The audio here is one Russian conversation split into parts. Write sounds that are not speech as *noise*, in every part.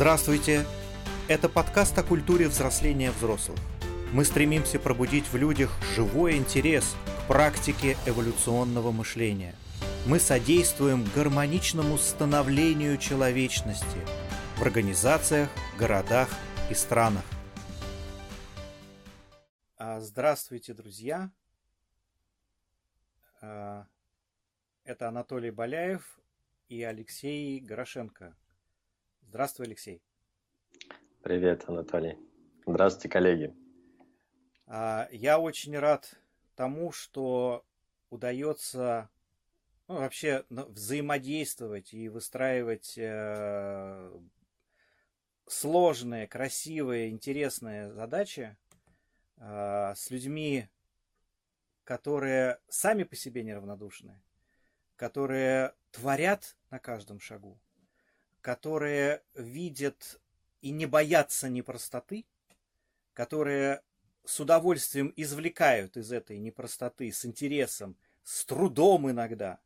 Здравствуйте! Это подкаст о культуре взросления взрослых. Мы стремимся пробудить в людях живой интерес к практике эволюционного мышления. Мы содействуем гармоничному становлению человечности в организациях, городах и странах. А, здравствуйте, друзья! А, это Анатолий Боляев и Алексей Горошенко. Здравствуй, Алексей. Привет, Анатолий. Здравствуйте, коллеги. А, я очень рад тому, что удается ну, вообще взаимодействовать и выстраивать э, сложные, красивые, интересные задачи э, с людьми, которые сами по себе неравнодушны, которые творят на каждом шагу, которые видят и не боятся непростоты, которые с удовольствием извлекают из этой непростоты, с интересом, с трудом иногда,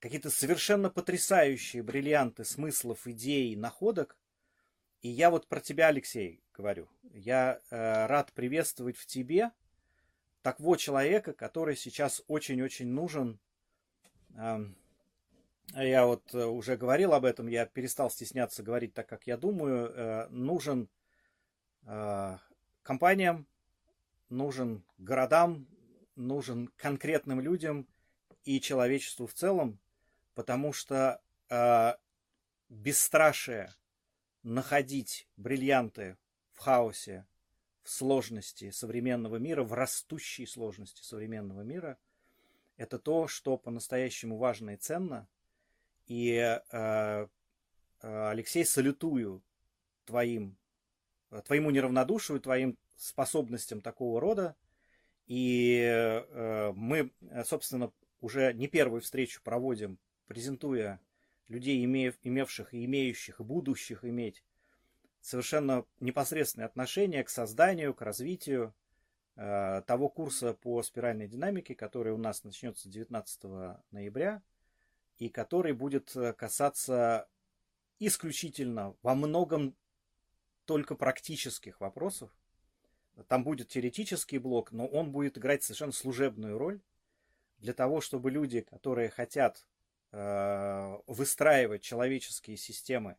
какие-то совершенно потрясающие бриллианты смыслов, идей, находок. И я вот про тебя, Алексей, говорю. Я э, рад приветствовать в тебе такого человека, который сейчас очень-очень нужен э, я вот э, уже говорил об этом, я перестал стесняться говорить так, как я думаю, э, нужен э, компаниям, нужен городам, нужен конкретным людям и человечеству в целом, потому что бесстрашие находить бриллианты в хаосе, в сложности современного мира, в растущей сложности современного мира, это то, что по-настоящему важно и ценно – и, э, э, Алексей, салютую твоим, твоему неравнодушию, твоим способностям такого рода. И э, мы, собственно, уже не первую встречу проводим, презентуя людей, имеев, имевших и имеющих, и будущих иметь совершенно непосредственное отношение к созданию, к развитию э, того курса по спиральной динамике, который у нас начнется 19 ноября – и который будет э, касаться исключительно во многом только практических вопросов. Там будет теоретический блок, но он будет играть совершенно служебную роль для того, чтобы люди, которые хотят э, выстраивать человеческие системы,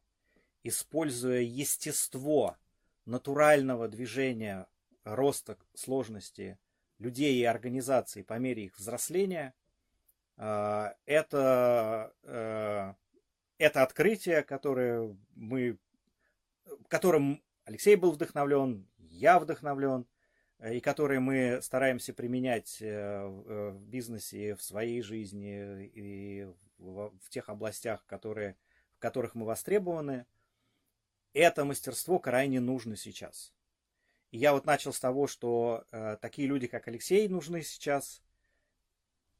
используя естество натурального движения роста сложности людей и организаций по мере их взросления, это, э, это открытие, которое мы, которым Алексей был вдохновлен, я вдохновлен, э, и которые мы стараемся применять э, в бизнесе, в своей жизни и в тех областях, которые, в которых мы востребованы, это мастерство крайне нужно сейчас. И я вот начал с того, что такие люди, как Алексей, нужны сейчас.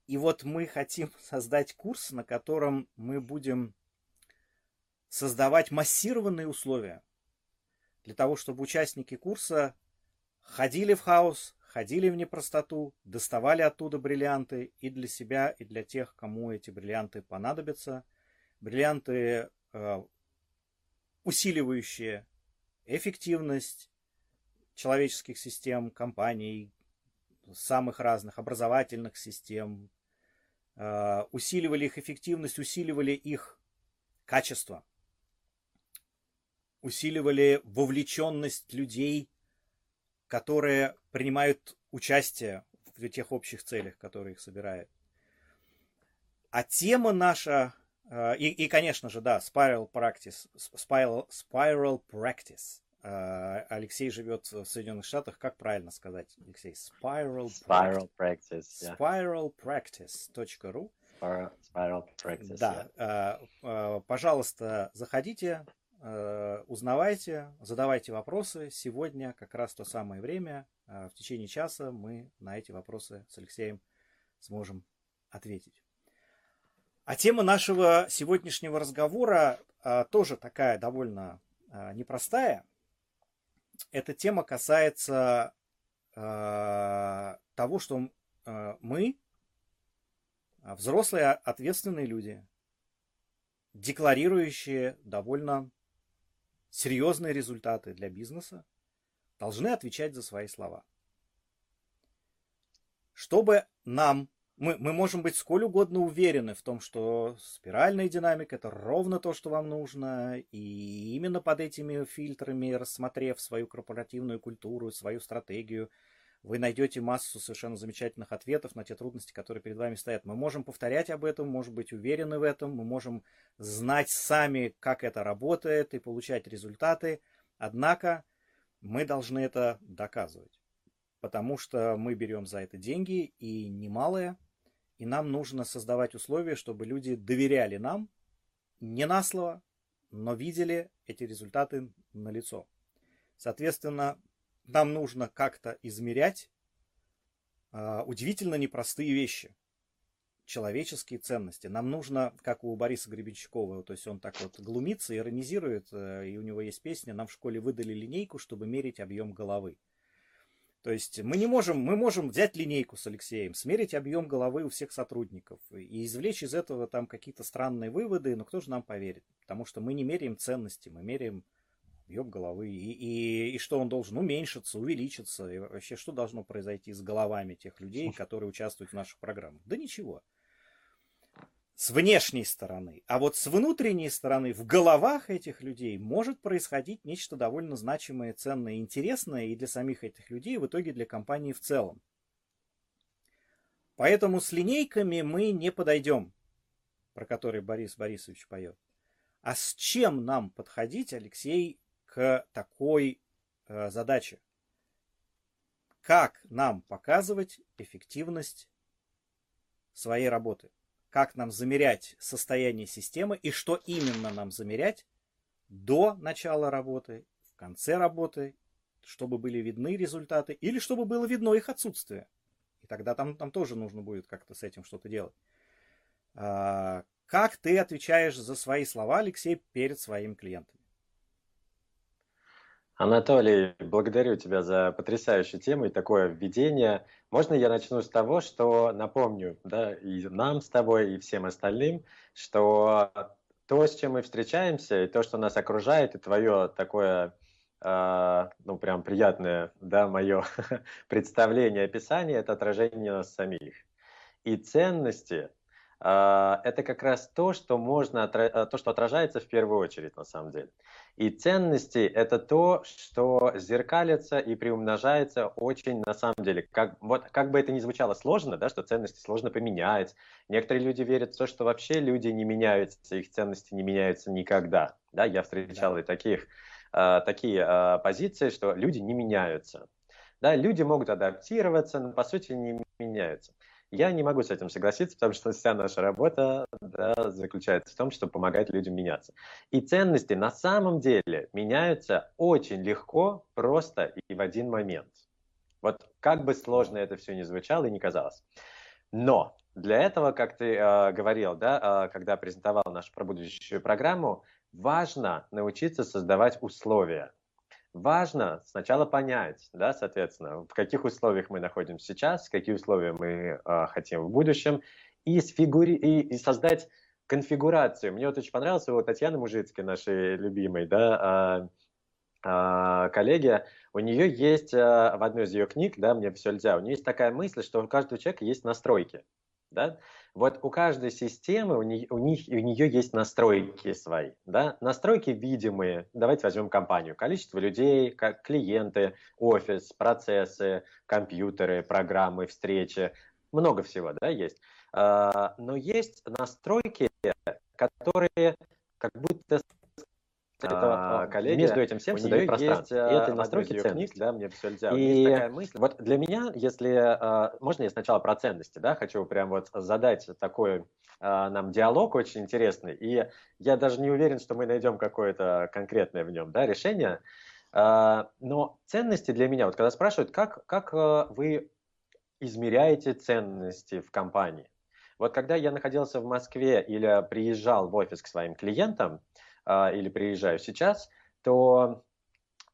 И вот мы хотим *laughs* создать курс, на котором мы будем создавать массированные условия для того, чтобы участники курса ходили в хаос, ходили в непростоту, доставали оттуда бриллианты и для себя, и для тех, кому эти бриллианты понадобятся. Бриллианты, э, усиливающие эффективность человеческих систем, компаний, самых разных образовательных систем, усиливали их эффективность, усиливали их качество, усиливали вовлеченность людей, которые принимают участие в тех общих целях, которые их собирают. А тема наша, э, и, и конечно же, да, spiral practice, spiral, spiral practice, Э, Алексей живет в Соединенных Штатах. Как правильно сказать, Алексей? Spiral, Spiral Practice. Yeah. Spiralpractice.ru Spiral Practice. Да. Yeah. Э, пожалуйста, заходите, узнавайте, задавайте вопросы. Сегодня как раз то самое время. В течение часа мы на эти вопросы с Алексеем сможем ответить. А тема нашего сегодняшнего разговора тоже такая довольно непростая эта тема касается э, того, что э, мы, а, взрослые ответственные люди, декларирующие довольно серьезные результаты для бизнеса, должны отвечать за свои слова. Чтобы нам, мы, мы можем быть сколь угодно уверены в том, что спиральная динамика это ровно то, что вам нужно, и именно под этими фильтрами, рассмотрев свою корпоративную культуру, свою стратегию, вы найдете массу совершенно замечательных ответов на те трудности, которые перед вами стоят. Мы можем повторять об этом, можем быть уверены в этом, мы можем знать сами, как это работает и получать результаты. Однако мы должны это доказывать потому что мы берем за это деньги и немалые, и нам нужно создавать условия, чтобы люди доверяли нам, не на слово, но видели эти результаты на лицо. Соответственно, нам нужно как-то измерять э, удивительно непростые вещи, человеческие ценности. Нам нужно, как у Бориса Гребенщикова, то есть он так вот глумится, иронизирует, э, и у него есть песня, нам в школе выдали линейку, чтобы мерить объем головы. То есть мы не можем, мы можем взять линейку с Алексеем, смерить объем головы у всех сотрудников и извлечь из этого там какие-то странные выводы, но кто же нам поверит? Потому что мы не меряем ценности, мы меряем объем головы. И, и, и что он должен уменьшиться, увеличиться? И вообще, что должно произойти с головами тех людей, которые участвуют в наших программах? Да ничего с внешней стороны. А вот с внутренней стороны, в головах этих людей может происходить нечто довольно значимое, ценное, интересное и для самих этих людей, и в итоге для компании в целом. Поэтому с линейками мы не подойдем, про которые Борис Борисович поет. А с чем нам подходить, Алексей, к такой э, задаче? Как нам показывать эффективность своей работы? Как нам замерять состояние системы и что именно нам замерять до начала работы, в конце работы, чтобы были видны результаты или чтобы было видно их отсутствие. И тогда там, там тоже нужно будет как-то с этим что-то делать. А, как ты отвечаешь за свои слова, Алексей, перед своими клиентами? Анатолий, благодарю тебя за потрясающую тему и такое введение. Можно я начну с того, что напомню да, и нам с тобой, и всем остальным, что то, с чем мы встречаемся, и то, что нас окружает, и твое такое, э, ну, прям приятное, да, мое *laughs* представление, описание, это отражение нас самих. И ценности а, это как раз то, что можно, э, то, что отражается в первую очередь на самом деле. И ценности – это то, что зеркалится и приумножается очень на самом деле. Как, вот, как бы это ни звучало сложно, да, что ценности сложно поменять. Некоторые люди верят в то, что вообще люди не меняются, их ценности не меняются никогда. Да, я встречал да. и таких, э, такие э, позиции, что люди не меняются. Да, люди могут адаптироваться, но по сути не меняются. Я не могу с этим согласиться, потому что вся наша работа да, заключается в том, чтобы помогать людям меняться. И ценности на самом деле меняются очень легко, просто и в один момент. Вот как бы сложно это все ни звучало и не казалось. Но для этого, как ты э, говорил, да, э, когда презентовал нашу пробудущую программу, важно научиться создавать условия важно сначала понять, да, соответственно, в каких условиях мы находимся сейчас, какие условия мы э, хотим в будущем, и, сфигури... и, и создать конфигурацию. Мне вот очень понравилось у Татьяны Мужицкой, нашей любимой, да, э, э, коллеги, у нее есть в одной из ее книг, да, «Мне все нельзя», у нее есть такая мысль, что у каждого человека есть настройки, да, вот у каждой системы, у, не, у, них, у нее есть настройки свои. Да? Настройки видимые. Давайте возьмем компанию. Количество людей, как клиенты, офис, процессы, компьютеры, программы, встречи. Много всего да, есть. А, но есть настройки, которые как будто это, а, коллеги, между этим всем создают пространство. Есть, и это настройки ценностей. Да, мне все нельзя. И есть такая мысль. Вот для меня, если... А, можно я сначала про ценности, да, хочу прям вот задать такой а, нам диалог очень интересный. И я даже не уверен, что мы найдем какое-то конкретное в нем да, решение. Но ценности для меня, вот когда спрашивают, как, как вы измеряете ценности в компании? Вот когда я находился в Москве или приезжал в офис к своим клиентам, а, или приезжаю сейчас, то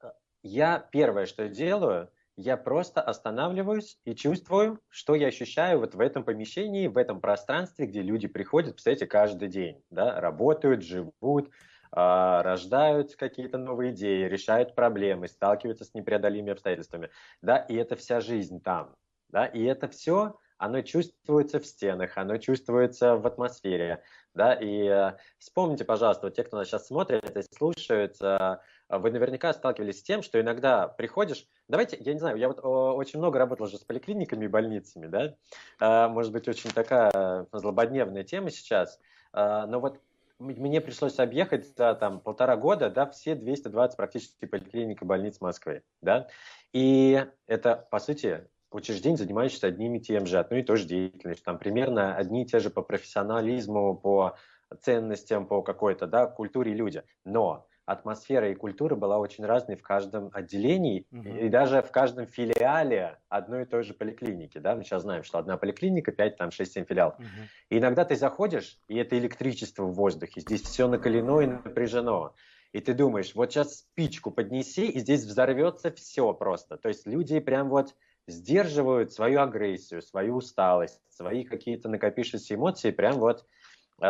э, я первое, что делаю, я просто останавливаюсь и чувствую, что я ощущаю вот в этом помещении, в этом пространстве, где люди приходят, представляете, каждый день, да, работают, живут, а, рождают какие-то новые идеи, решают проблемы, сталкиваются с непреодолимыми обстоятельствами, да, и это вся жизнь там, да, и это все, оно чувствуется в стенах, оно чувствуется в атмосфере, да, и э, вспомните, пожалуйста, вот те, кто нас сейчас смотрит и слушают, э, вы наверняка сталкивались с тем, что иногда приходишь, давайте, я не знаю, я вот очень много работал уже с поликлиниками и больницами, да, э, может быть, очень такая злободневная тема сейчас, э, но вот мне пришлось объехать за там, полтора года да, все 220 практически поликлиник и больниц Москвы. Да? И это, по сути, учреждения, занимающиеся одним и тем же, одной и той же деятельностью. Там примерно одни и те же по профессионализму, по ценностям, по какой-то да, культуре люди. Но атмосфера и культура была очень разной в каждом отделении угу. и даже в каждом филиале одной и той же поликлиники. Да? Мы сейчас знаем, что одна поликлиника, 5, там 6-7 филиалов. Угу. И иногда ты заходишь, и это электричество в воздухе, здесь все накалено и напряжено. И ты думаешь, вот сейчас спичку поднеси, и здесь взорвется все просто. То есть люди прям вот сдерживают свою агрессию, свою усталость, свои какие-то накопившиеся эмоции прям вот э,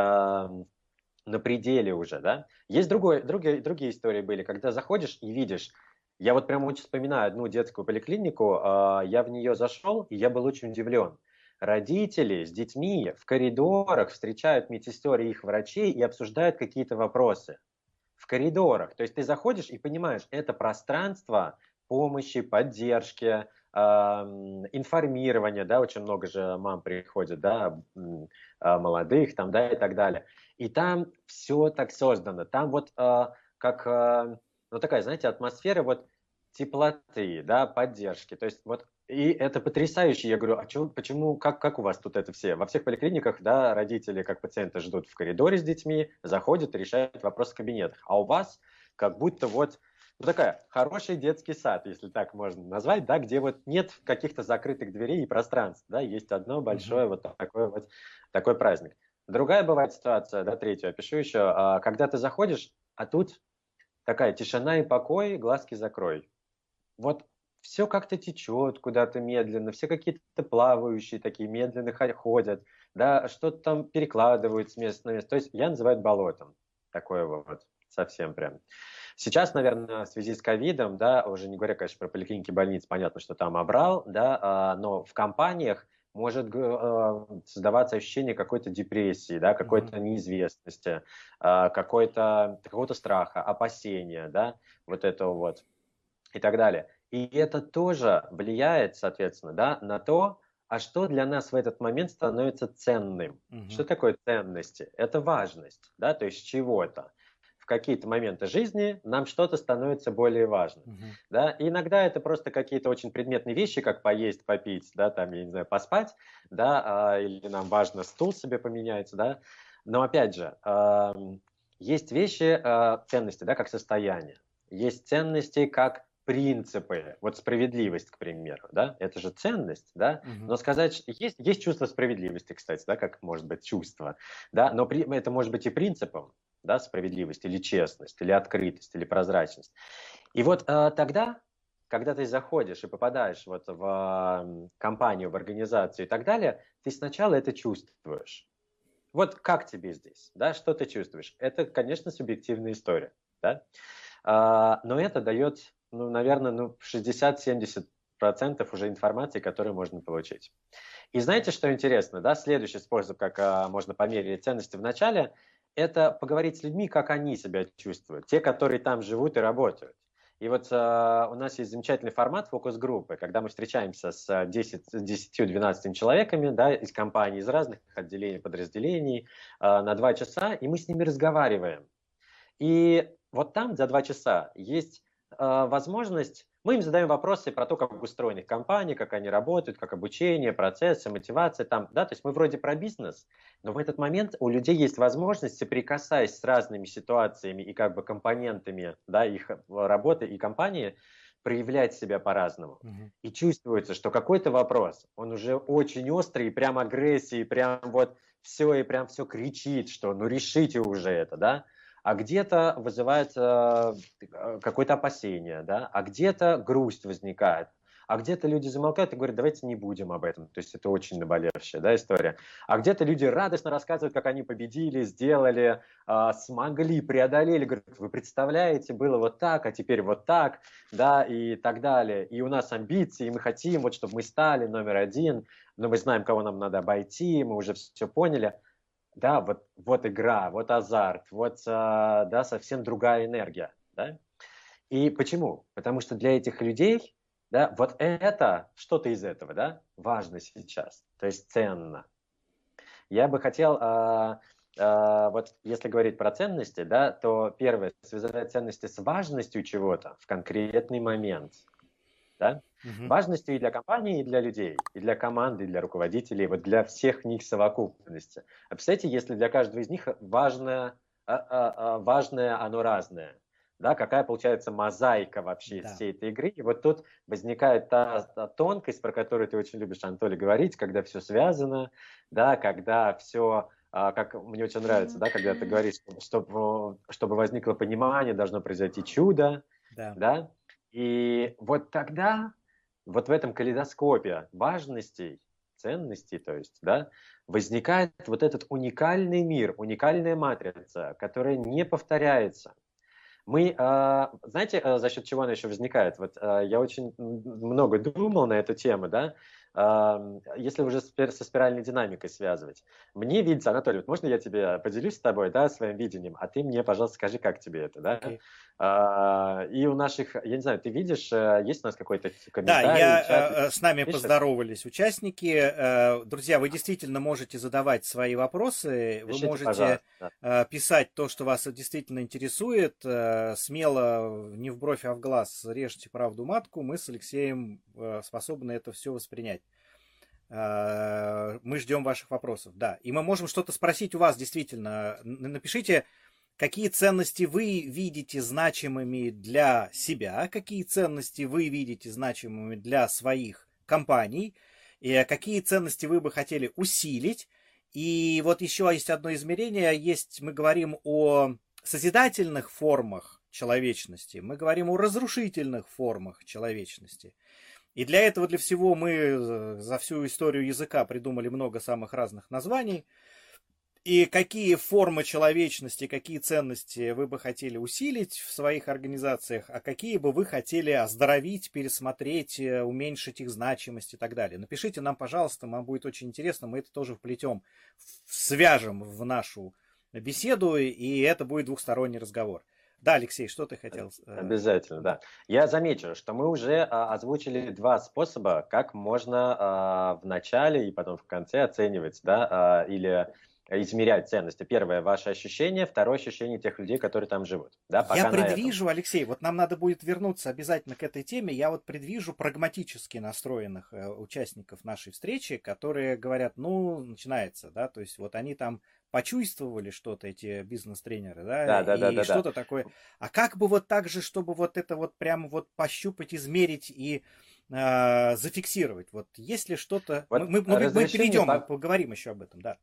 на пределе уже, да. Есть другой, другие, другие истории были, когда заходишь и видишь, я вот прямо очень вспоминаю одну детскую поликлинику, э, я в нее зашел, и я был очень удивлен. Родители с детьми в коридорах встречают медсестер и их врачей и обсуждают какие-то вопросы. В коридорах. То есть ты заходишь и понимаешь, это пространство помощи, поддержки, информирования, да, очень много же мам приходит, да, а, молодых там, да, и так далее. И там все так создано. Там вот э, как, э, ну такая, знаете, атмосфера вот теплоты, да, поддержки. То есть вот и это потрясающе. Я говорю, а чё, почему, как, как у вас тут это все? Во всех поликлиниках, да, родители, как пациенты, ждут в коридоре с детьми, заходят, решают вопрос в кабинетах. А у вас как будто вот ну, такая хороший детский сад, если так можно назвать, да, где вот нет каких-то закрытых дверей и пространств, да, есть одно большое mm-hmm. вот такое вот такой праздник. Другая бывает ситуация, да, третью опишу еще, а, когда ты заходишь, а тут такая тишина и покой, глазки закрой. Вот все как-то течет куда-то медленно, все какие-то плавающие такие, медленно ходят, да, что-то там перекладывают с места на место. То есть я называю болотом. Такое вот, совсем прям. Сейчас, наверное, в связи с ковидом, да, уже не говоря, конечно, про поликлиники, больницы, понятно, что там обрал, да, а, но в компаниях может э, создаваться ощущение какой-то депрессии, да, какой-то неизвестности, э, какой-то, какого-то страха, опасения, да, вот этого вот и так далее. И это тоже влияет, соответственно, да, на то, а что для нас в этот момент становится ценным. Угу. Что такое ценности? Это важность, да, то есть чего-то в какие-то моменты жизни нам что-то становится более важным. Uh-huh. Да? И иногда это просто какие-то очень предметные вещи, как поесть, попить, да, там, я не знаю, поспать, да, а, или нам важно стул себе поменяется, да. Но опять же, есть вещи, э, ценности, да, как состояние. Есть ценности как принципы, вот справедливость, к примеру, да, это же ценность, да, угу. но сказать, есть, есть чувство справедливости, кстати, да, как может быть чувство, да, но при, это может быть и принципом, да, справедливость или честность, или открытость, или прозрачность. И вот э, тогда, когда ты заходишь и попадаешь вот в э, компанию, в организацию и так далее, ты сначала это чувствуешь. Вот как тебе здесь, да, что ты чувствуешь? Это, конечно, субъективная история, да, э, но это дает, ну, наверное, ну, 60-70 процентов уже информации, которую можно получить. И знаете, что интересно, да, следующий способ, как а, можно померить ценности в начале – это поговорить с людьми, как они себя чувствуют, те, которые там живут и работают. И вот э, у нас есть замечательный формат фокус-группы, когда мы встречаемся с 10-12 человеками да, из компаний, из разных отделений, подразделений э, на 2 часа, и мы с ними разговариваем. И вот там за 2 часа есть э, возможность мы им задаем вопросы про то, как устроены их компании, как они работают, как обучение, процессы, мотивация. Там, да? То есть мы вроде про бизнес, но в этот момент у людей есть возможность, соприкасаясь с разными ситуациями и как бы компонентами да, их э, работы и компании, проявлять себя по-разному. Угу. И чувствуется, что какой-то вопрос, он уже очень острый, прям агрессии, прям вот все, и прям все кричит, что ну решите уже это, да а где-то вызывает э, какое-то опасение, да, а где-то грусть возникает, а где-то люди замолкают и говорят, давайте не будем об этом. То есть это очень наболевшая да, история. А где-то люди радостно рассказывают, как они победили, сделали, э, смогли, преодолели. Говорят, вы представляете, было вот так, а теперь вот так, да, и так далее. И у нас амбиции, и мы хотим, вот чтобы мы стали номер один, но мы знаем, кого нам надо обойти, мы уже все поняли. Да, вот, вот игра, вот азарт, вот э, да, совсем другая энергия. Да? И почему? Потому что для этих людей да, вот это, что-то из этого, да, важно сейчас, то есть ценно. Я бы хотел, э, э, вот если говорить про ценности, да, то первое, связать ценности с важностью чего-то в конкретный момент. Да? Угу. Важностью и для компании, и для людей, и для команды, и для руководителей, вот для всех них совокупности. А представляете, если для каждого из них важное, а, а, а, важное оно разное да, какая получается мозаика вообще да. всей этой игры. И вот тут возникает та, та тонкость, про которую ты очень любишь, Анатолий, говорить, когда все связано, да, когда все а, как мне очень нравится, да, когда ты говоришь, чтобы, чтобы возникло понимание, должно произойти чудо, да. да, и вот тогда, вот в этом калейдоскопе важностей, ценностей, то есть, да, возникает вот этот уникальный мир, уникальная матрица, которая не повторяется, мы, а, знаете, а, за счет чего она еще возникает? Вот а, я очень много думал на эту тему, да, если уже со спиральной динамикой связывать. Мне видится, Анатолий, вот можно я тебе поделюсь с тобой, да, своим видением, а ты мне, пожалуйста, скажи, как тебе это, да? Okay. И у наших, я не знаю, ты видишь, э, есть у нас какой-то комментарий? Да, я, чат? Э, с нами видишь? поздоровались участники. Э, друзья, вы действительно можете задавать свои вопросы, Пишите, вы можете да. писать то, что вас действительно интересует. Смело, не в бровь, а в глаз, режьте правду матку. Мы с Алексеем способны это все воспринять. Мы ждем ваших вопросов, да. И мы можем что-то спросить у вас, действительно. Напишите, какие ценности вы видите значимыми для себя, какие ценности вы видите значимыми для своих компаний, и какие ценности вы бы хотели усилить. И вот еще есть одно измерение, есть, мы говорим о созидательных формах человечности, мы говорим о разрушительных формах человечности. И для этого, для всего мы за всю историю языка придумали много самых разных названий – и какие формы человечности, какие ценности вы бы хотели усилить в своих организациях, а какие бы вы хотели оздоровить, пересмотреть, э, уменьшить их значимость и так далее. Напишите нам, пожалуйста, нам будет очень интересно, мы это тоже вплетем, свяжем в нашу беседу, и это будет двухсторонний разговор. Да, Алексей, что ты хотел? Э, Обязательно, да. Я замечу, что мы уже а, озвучили два способа, как можно а, в начале и потом в конце оценивать, да, а, или измерять ценности. Первое – ваше ощущение, второе – ощущение тех людей, которые там живут. Да, пока Я предвижу, Алексей, вот нам надо будет вернуться обязательно к этой теме, я вот предвижу прагматически настроенных э, участников нашей встречи, которые говорят, ну, начинается, да, то есть вот они там почувствовали что-то, эти бизнес-тренеры, да, да, да, и да, да, что-то да. такое. А как бы вот так же, чтобы вот это вот прямо вот пощупать, измерить и э, зафиксировать? Вот есть ли что-то... Вот мы, мы, мы перейдем, по... поговорим еще об этом, да.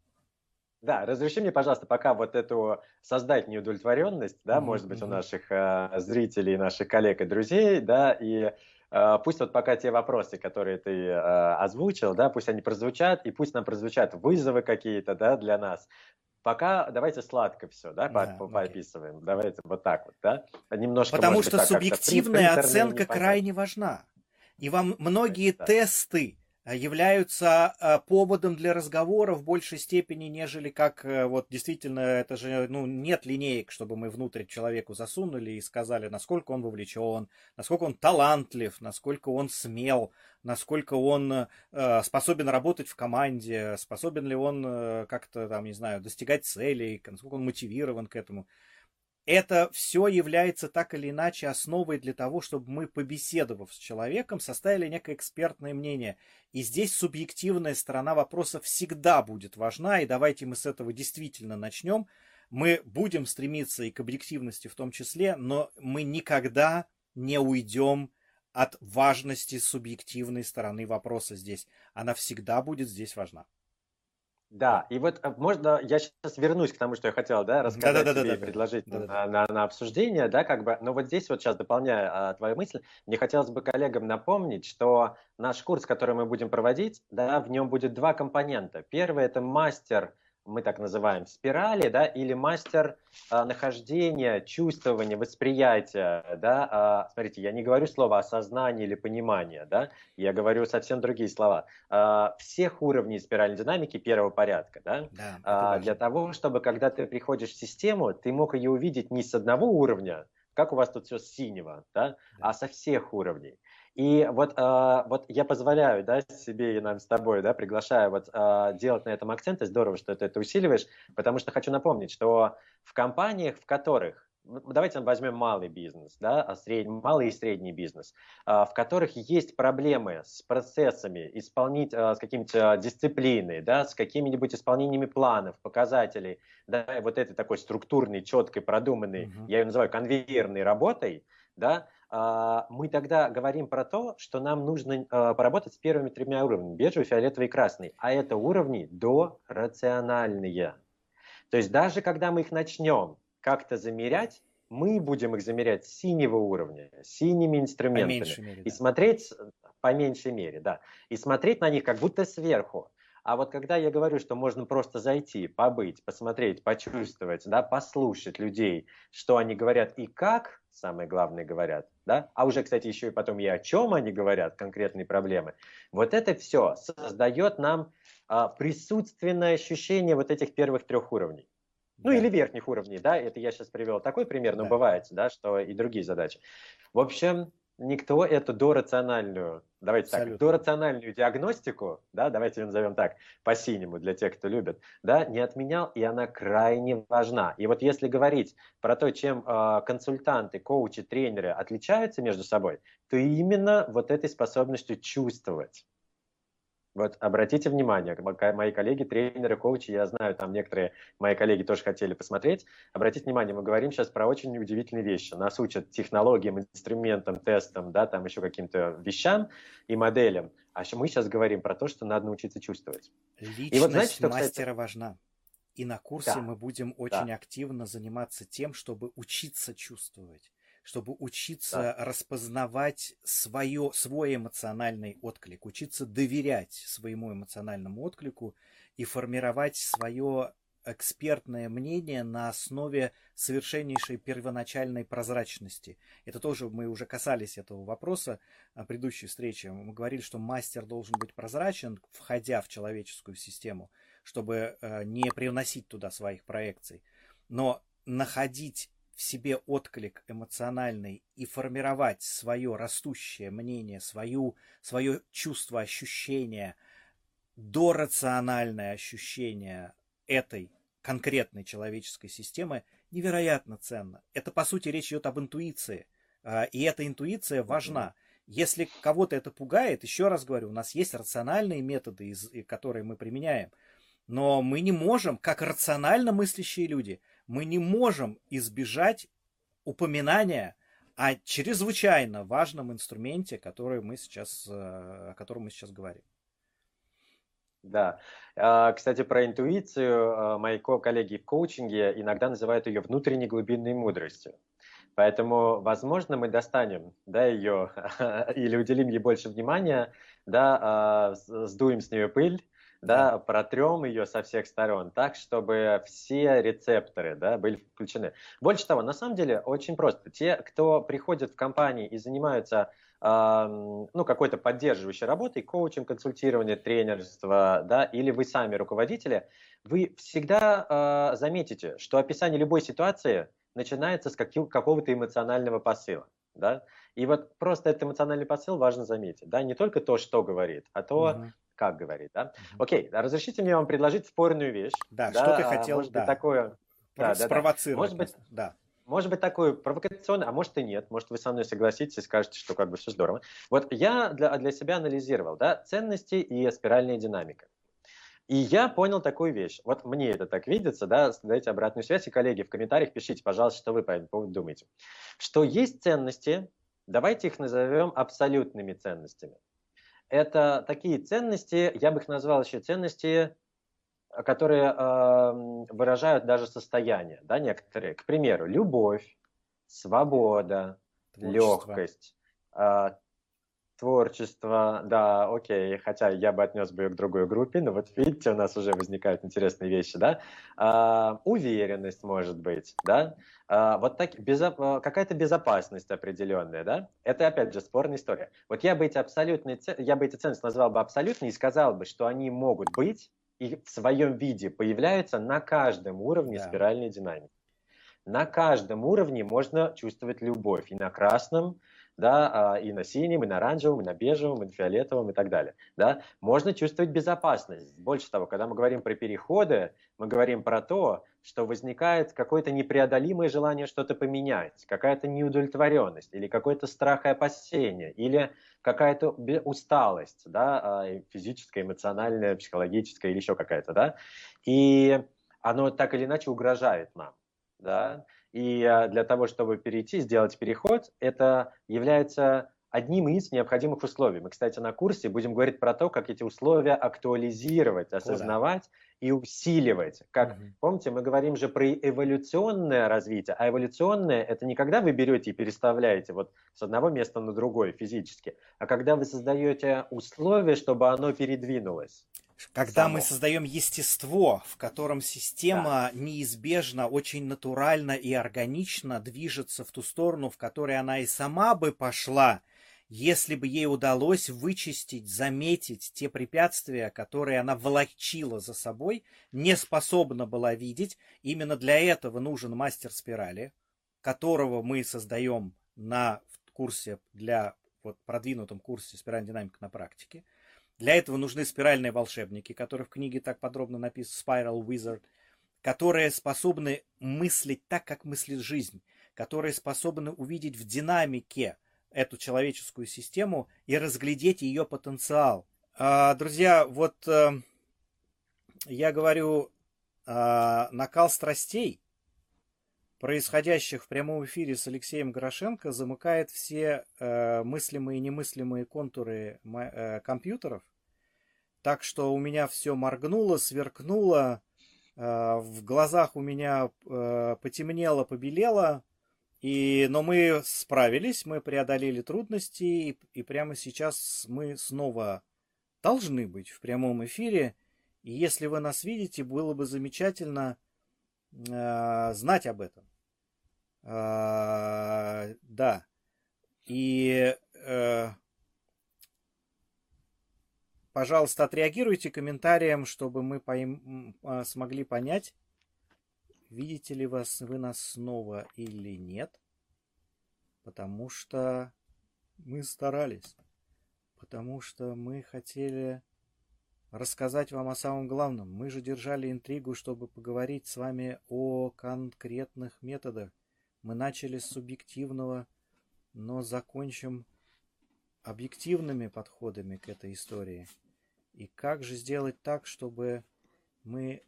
Да, разреши мне, пожалуйста, пока вот эту создать неудовлетворенность, да, mm-hmm. может быть, у наших э, зрителей, наших коллег и друзей, да, и пусть вот пока те вопросы, которые ты э, озвучил, да, пусть они прозвучат, и пусть нам прозвучат вызовы какие-то, да, для нас. Пока давайте сладко все, да, да по, поописываем. Okay. Давайте вот так вот, да, немножко. Потому что быть, так, субъективная оценка крайне важна. И вам многие да. тесты Э, являются э, поводом для разговора в большей степени, нежели как э, вот действительно это же ну, нет линеек, чтобы мы внутрь человеку засунули и сказали, насколько он вовлечен, насколько он талантлив, насколько он смел, насколько он способен работать в команде, способен ли он как-то там, не знаю, достигать целей, насколько он мотивирован к этому это все является так или иначе основой для того, чтобы мы, побеседовав с человеком, составили некое экспертное мнение. И здесь субъективная сторона вопроса всегда будет важна, и давайте мы с этого действительно начнем. Мы будем стремиться и к объективности в том числе, но мы никогда не уйдем от важности субъективной стороны вопроса здесь. Она всегда будет здесь важна. Да, и вот э, можно я сейчас вернусь к тому, что я хотел, да, рассказать да, да, тебе да, и да, предложить да, да, на, на, на обсуждение, да, как бы, но вот здесь вот сейчас дополняя а, твою мысль, мне хотелось бы коллегам напомнить, что наш курс, который мы будем проводить, да, в нем будет два компонента. Первый это мастер мы так называем, спирали, да, или мастер а, нахождения, чувствования, восприятия, да, а, смотрите, я не говорю слово осознание или понимание, да, я говорю совсем другие слова, а, всех уровней спиральной динамики первого порядка, да, Да, а, для того, чтобы, когда ты приходишь в систему, ты мог ее увидеть не с одного уровня, как у вас тут все с синего, да, Да. а со всех уровней. И вот, э, вот я позволяю да, себе и нам с тобой, да, приглашаю вот, э, делать на этом акцент, и здорово, что ты это усиливаешь, потому что хочу напомнить, что в компаниях, в которых, ну, давайте возьмем малый бизнес, да, а сред... малый и средний бизнес, в которых есть проблемы с процессами, исполнить, с какими-то дисциплиной, да, с какими-нибудь исполнениями планов, показателей, да, вот этой такой структурной, четкой, продуманной, Мгм. я ее называю конвейерной работой, да, мы тогда говорим про то, что нам нужно а, поработать с первыми тремя уровнями, бежевый, фиолетовый и красный, а это уровни дорациональные. То есть даже когда мы их начнем как-то замерять, мы будем их замерять синего уровня, синими инструментами. мере, И да. смотреть, по меньшей мере, да, и смотреть на них как будто сверху. А вот когда я говорю, что можно просто зайти, побыть, посмотреть, почувствовать, да, послушать людей, что они говорят и как, самое главное, говорят, да, а уже, кстати, еще и потом и о чем они говорят, конкретные проблемы, вот это все создает нам а, присутственное ощущение вот этих первых трех уровней. Ну Да. или верхних уровней, да, это я сейчас привел такой пример, но Да. бывает, да, что и другие задачи. В общем, никто эту дорациональную, давайте Абсолютно. так, дорациональную диагностику, да, давайте ее назовем так, по-синему, для тех, кто любит, да, не отменял, и она крайне важна. И вот если говорить про то, чем э, консультанты, коучи, тренеры отличаются между собой, то именно вот этой способностью чувствовать. Вот обратите внимание, мои коллеги, тренеры, коучи, я знаю, там некоторые мои коллеги тоже хотели посмотреть. Обратите внимание, мы говорим сейчас про очень удивительные вещи. Нас учат технологиям, инструментам, тестам, да, там еще каким-то вещам и моделям. А мы сейчас говорим про то, что надо научиться чувствовать. Личность знаете, что, кстати- мастера важна. И на курсе Да, мы будем очень активно заниматься тем, чтобы учиться чувствовать, чтобы учиться распознавать свое, свой эмоциональный отклик, учиться доверять своему эмоциональному отклику и формировать свое экспертное мнение на основе совершеннейшей первоначальной прозрачности. Это тоже мы уже касались этого вопроса на предыдущей встрече. Мы говорили, что мастер должен быть прозрачен, входя в человеческую систему, чтобы э, не привносить туда своих проекций. Но находить себе отклик эмоциональный и формировать свое растущее мнение, свою, свое чувство, ощущение, дорациональное ощущение этой конкретной человеческой системы невероятно ценно. Это, по сути, речь идет об интуиции. А, И эта интуиция важна. Если кого-то это пугает, еще раз говорю, у нас есть рациональные методы, и которые мы применяем. Но мы не можем, как рационально мыслящие люди, мы не можем избежать упоминания о чрезвычайно важном инструменте, который мы сейчас, э, о котором мы сейчас говорим. Да. А, Кстати, про интуицию а, мои ко- коллеги в коучинге иногда называют ее внутренней глубинной мудростью. Поэтому, возможно, мы достанем да, ее *laughs* или уделим ей больше внимания, да, а, сдуем с нее пыль, да, протрем ее со всех сторон, так, чтобы все рецепторы да, были включены. Больше того, на самом деле, очень просто. Те, кто приходит в компании и занимаются ну, какой-то поддерживающей работой, коучем, консультирование, тренерство, да, или вы сами руководители, вы всегда а, заметите, что описание любой ситуации начинается с какого-то эмоционального посыла. Да? И вот просто этот эмоциональный посыл важно заметить. Да? Не только то, что говорит, а то, Мгм. как говорит. Да? Мгм. Окей, разрешите мне вам предложить спорную вещь. Да, что ты хотел, может быть, да. такое, да, да, да. спровоцировать. Может быть, да. может быть, такой провокационный, а может и нет. Может, вы со мной согласитесь и скажете, что как бы все здорово. Вот я для, для себя анализировал, да, ценности и спиральная динамика. И я понял такую вещь. Вот мне это так видится, да, дайте обратную связь, и коллеги в комментариях пишите, пожалуйста, что вы по этому поводу думаете. Что есть ценности, давайте их назовем абсолютными ценностями. Это такие ценности, я бы их назвал еще ценности которые э, выражают даже состояние, да, некоторые. К примеру, любовь, свобода, Творчество. легкость, э, творчество, да, окей, хотя я бы отнес бы ее к другой группе, но вот видите, у нас уже возникают интересные вещи, да, а, уверенность может быть, да, а, вот так, безо, какая-то безопасность определенная, да, это опять же спорная история. Вот я бы эти абсолютные, я бы эти ценности назвал бы абсолютные и сказал бы, что они могут быть и в своем виде появляются на каждом уровне да. спиральной динамики. На каждом уровне можно чувствовать любовь. И на красном, да, а, и на синем, и на оранжевом, и на бежевом, и на фиолетовом и так далее. Да. Можно чувствовать безопасность. Больше того, когда мы говорим про переходы, мы говорим про то, что возникает какое-то непреодолимое желание что-то поменять, какая-то неудовлетворенность, или какой-то страх и опасение, или какая-то усталость, да, а, физическая, эмоциональная, психологическая или еще какая-то, да, и оно так или иначе угрожает нам, да, и а, для того, чтобы перейти, сделать переход, это является одним из необходимых условий. Мы, кстати, на курсе будем говорить про то, как эти условия актуализировать, осознавать и усиливать. Как, угу. помните, мы говорим же про эволюционное развитие, а эволюционное это не когда вы берете и переставляете вот с одного места на другое физически, а когда вы создаете условия, чтобы оно передвинулось. Когда само. мы создаем естество, в котором система да. неизбежно, очень натурально и органично движется в ту сторону, в которой она и сама бы пошла, если бы ей удалось вычистить, заметить те препятствия, которые она волочила за собой, не способна была видеть, именно для этого нужен мастер спирали, которого мы создаем на курсе для вот, продвинутом курсе спиральная динамика на практике. Для этого нужны спиральные волшебники, которые в книге так подробно написаны, Spiral Wizard, которые способны мыслить так, как мыслит жизнь, которые способны увидеть в динамике эту человеческую систему и разглядеть ее потенциал. А, друзья, вот а, я говорю, а, накал страстей, происходящих в прямом эфире с Алексеем Горошенко, замыкает все э, мыслимые и немыслимые контуры э, компьютеров. Так что у меня все моргнуло, сверкнуло, э, в глазах у меня э, потемнело, побелело, и, но мы справились, мы преодолели трудности, и, и прямо сейчас мы снова должны быть в прямом эфире. И если вы нас видите, было бы замечательно э, знать об этом. Э, да. И, э, пожалуйста, отреагируйте комментарием, чтобы мы поим, э, смогли понять, видите ли вас вы нас снова или нет, потому что мы старались, потому что мы хотели рассказать вам о самом главном. Мы же держали интригу, чтобы поговорить с вами о конкретных методах. Мы начали с субъективного, но закончим объективными подходами к этой истории. И как же сделать так, чтобы мы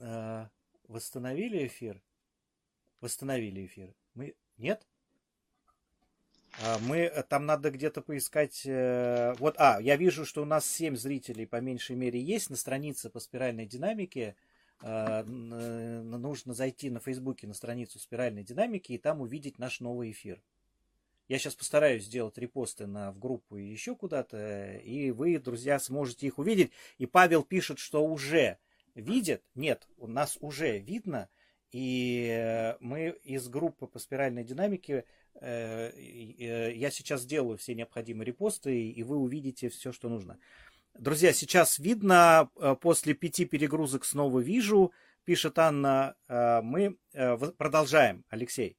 э, Восстановили эфир? Восстановили эфир. Мы... Нет? А, мы... Э, там надо где-то поискать... Э, вот, а, я вижу, что у нас 7 зрителей по меньшей мере есть на странице по спиральной динамике. А, нужно зайти на Фейсбуке на страницу спиральной динамики и там увидеть наш новый эфир. Я сейчас постараюсь сделать репосты на, в группу и еще куда-то, и вы, друзья, сможете их увидеть. И Павел пишет, что уже видят, нет, у нас уже видно, и э, мы из группы по спиральной динамике, э, э, я сейчас сделаю все необходимые репосты, и вы увидите все, что нужно. Друзья, сейчас видно, после пяти перегрузок снова вижу, пишет Анна, мы продолжаем, Алексей.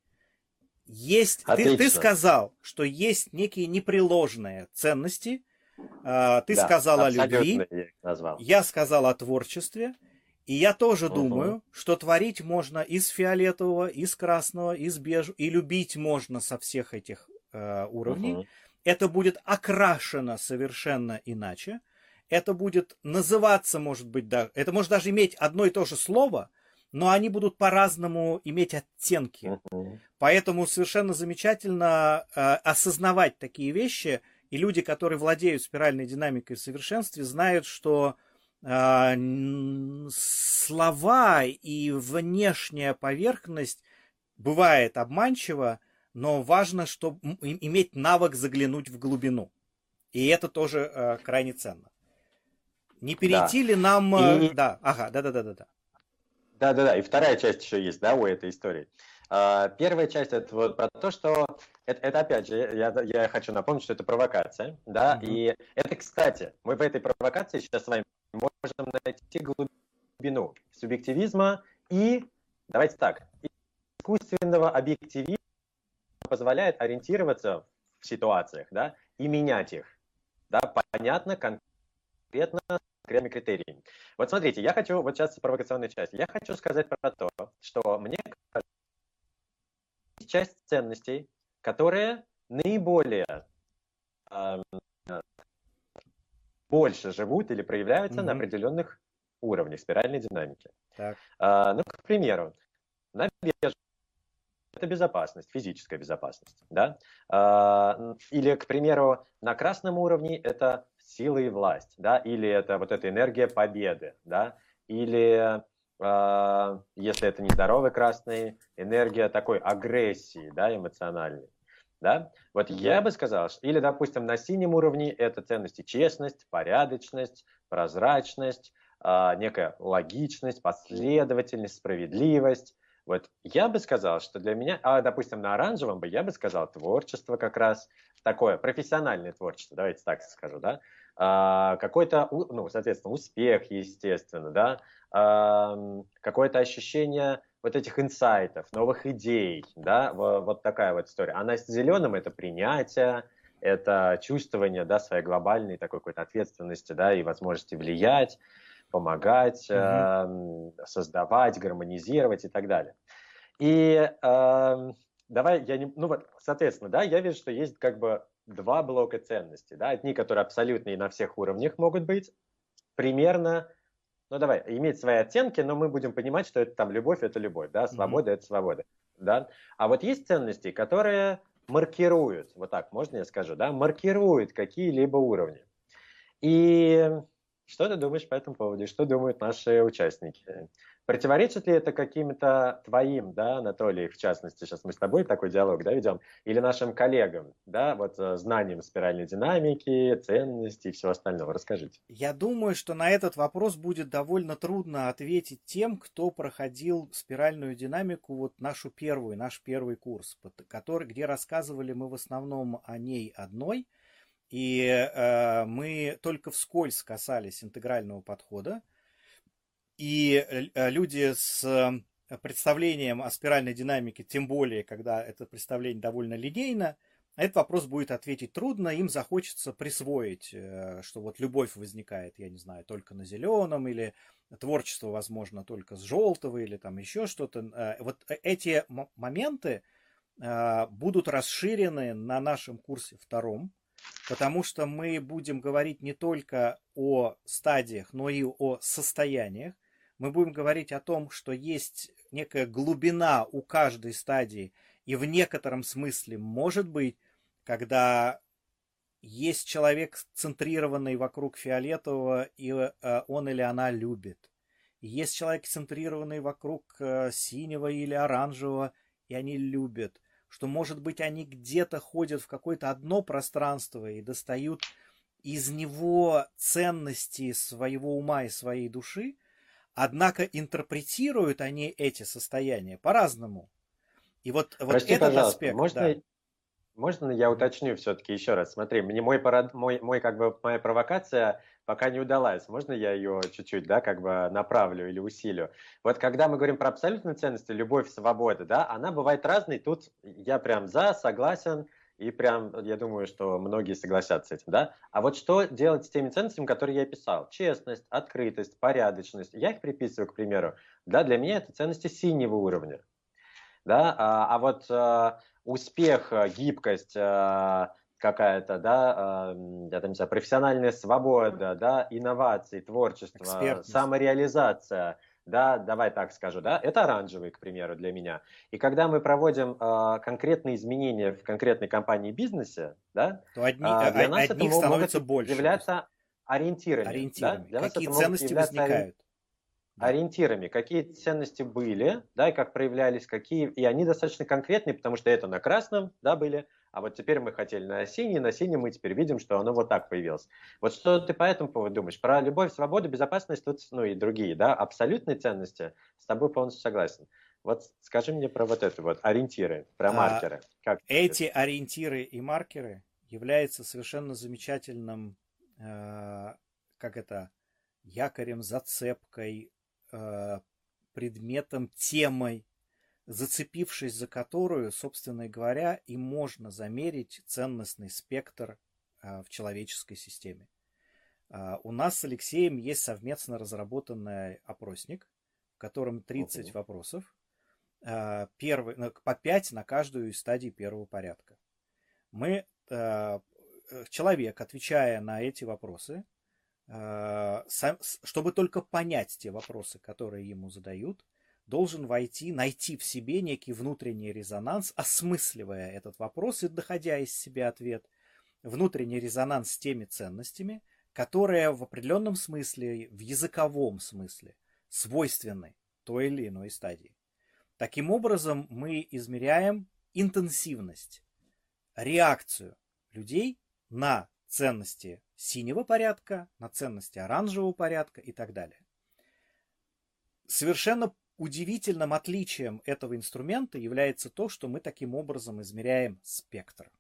Есть, ты, ты сказал, что есть некие непреложные ценности, а, ты да, сказал о любви, я, я сказал о творчестве, и я тоже угу. думаю, что творить можно из фиолетового, из красного, из бежевого, и любить можно со всех этих э, уровней. Угу. Это будет окрашено совершенно иначе. Это будет называться, может быть, да, это может даже иметь одно и то же слово, но они будут по-разному иметь оттенки. Поэтому совершенно замечательно э, осознавать такие вещи – и люди, которые владеют спиральной динамикой в совершенстве, знают, что э, слова и внешняя поверхность бывает обманчива, но важно, чтобы иметь навык заглянуть в глубину. И это тоже э, крайне ценно. Не перейти да. ли нам... Э, и... Да, ага, да-да-да-да. Да-да-да, и вторая часть еще есть, да, у этой истории. А, первая часть это вот про то, что это, это опять же, я, я хочу напомнить, что это провокация, да, mm-hmm. и это, кстати, мы в этой провокации сейчас с вами можем найти глубину субъективизма и, давайте так, искусственного объективизма позволяет ориентироваться в ситуациях, да, и менять их, да, понятно, конкретно, конкретными критериями. Вот смотрите, я хочу, вот сейчас провокационная часть, я хочу сказать про то, что мне кажется, часть ценностей, которые наиболее э, больше живут или проявляются mm-hmm. на определенных уровнях спиральной динамики. Так. Э, ну, к примеру, на бирже это безопасность, физическая безопасность, да? Э, или, к примеру, на красном уровне это сила и власть, да? Или это вот эта энергия победы, да? Или а, если это нездоровый красный, энергия такой агрессии, да, эмоциональной. Да? Вот я бы сказал, что, или, допустим, на синем уровне это ценности честность, порядочность, прозрачность, э, некая логичность, последовательность, справедливость. Вот я бы сказал, что для меня, а, допустим, на оранжевом бы я бы сказал творчество как раз, такое профессиональное творчество, давайте так скажу, да, а, какой-то, ну, соответственно, успех, естественно, да, какое-то ощущение вот этих инсайтов, новых идей, да, вот такая вот история. А на зеленом это принятие, это чувствование, да, своей глобальной такой какой-то ответственности, да, и возможности влиять, помогать, mm-hmm. э, создавать, гармонизировать и так далее. И э, давай я не, ну вот, соответственно, да, я вижу, что есть как бы два блока ценностей, да, одни, которые абсолютные на всех уровнях могут быть, примерно ну давай, иметь свои оттенки, но мы будем понимать, что это там любовь, это любовь, да, свобода, mm-hmm. это свобода, да. А вот есть ценности, которые маркируют, вот так можно я скажу, да, маркируют какие-либо уровни. И что ты думаешь по этому поводу? что думают наши участники? Противоречит ли это каким-то твоим, да, Анатолий, в частности, сейчас мы с тобой такой диалог, да, ведем, или нашим коллегам, да, вот э, знанием спиральной динамики, ценностей и всего остального? Расскажите. Я думаю, что на этот вопрос будет довольно трудно ответить тем, кто проходил спиральную динамику, вот нашу первую, наш первый курс, который, где рассказывали мы в основном о ней одной, и э, мы только вскользь касались интегрального подхода, и э, люди с э, представлением о спиральной динамике, тем более, когда это представление довольно линейно, на этот вопрос будет ответить трудно, им захочется присвоить, э, что вот любовь возникает, я не знаю, только на зеленом, или творчество, возможно, только с желтого, или там еще что-то. Вот эти моменты будут расширены на нашем курсе втором, потому что мы будем говорить не только о стадиях, но и о состояниях мы будем говорить о том, что есть некая глубина у каждой стадии, и в некотором смысле может быть, когда есть человек, центрированный вокруг фиолетового, и э, он или она любит. есть человек, центрированный вокруг э, синего или оранжевого, и они любят. Что, может быть, они где-то ходят в какое-то одно пространство и достают из него ценности своего ума и своей души, Однако интерпретируют они эти состояния по-разному. И вот, вот Прости, этот аспект. Можно, да. можно я уточню все-таки еще раз? Смотри, мне мой, мой, мой, как бы, моя провокация пока не удалась. Можно я ее чуть-чуть, да, как бы направлю или усилю? Вот когда мы говорим про абсолютные ценности, любовь, свобода, да, она бывает разной. Тут я прям за, согласен. И прям, я думаю, что многие согласятся с этим, да? А вот что делать с теми ценностями, которые я описал? Честность, открытость, порядочность. Я их приписываю, к примеру. Да, для меня это ценности синего уровня. Да, а, а вот а, успех, гибкость, а, какая-то, да, я там не знаю, профессиональная свобода, да, инновации, творчество, самореализация – да, давай так скажу, да, это оранжевый, к примеру, для меня. И когда мы проводим э, конкретные изменения в конкретной компании бизнесе, да, то одни, э, для нас одних это становится больше. Являться ориентирами. Ориентирами. Да? Для Какие ценности возникают? ориентирами, какие ценности были, да, и как проявлялись, какие, и они достаточно конкретные, потому что это на красном, да, были, а вот теперь мы хотели на синий, на синем мы теперь видим, что оно вот так появилось. Вот что ты по этому поводу думаешь? Про любовь, свободу, безопасность, тут, ну и другие, да, абсолютные ценности, с тобой полностью согласен. Вот скажи мне про вот это вот, ориентиры, про а, маркеры. Как эти ориентиры и маркеры являются совершенно замечательным, э, как это, якорем, зацепкой, э, предметом, темой, зацепившись за которую, собственно говоря, и можно замерить ценностный спектр э, в человеческой системе. Э, у нас с Алексеем есть совместно разработанный опросник, в котором 30 uh-huh. вопросов, э, первый, по 5 на каждую из стадий первого порядка. Мы, человек, отвечая на эти вопросы, чтобы только понять те вопросы, которые ему задают, должен войти, найти в себе некий внутренний резонанс, осмысливая этот вопрос и доходя из себя ответ, внутренний резонанс с теми ценностями, которые в определенном смысле, в языковом смысле, свойственны той или иной стадии. Таким образом, мы измеряем интенсивность, реакцию людей на ценности синего порядка, на ценности оранжевого порядка и так далее. Совершенно удивительным отличием этого инструмента является то, что мы таким образом измеряем спектр.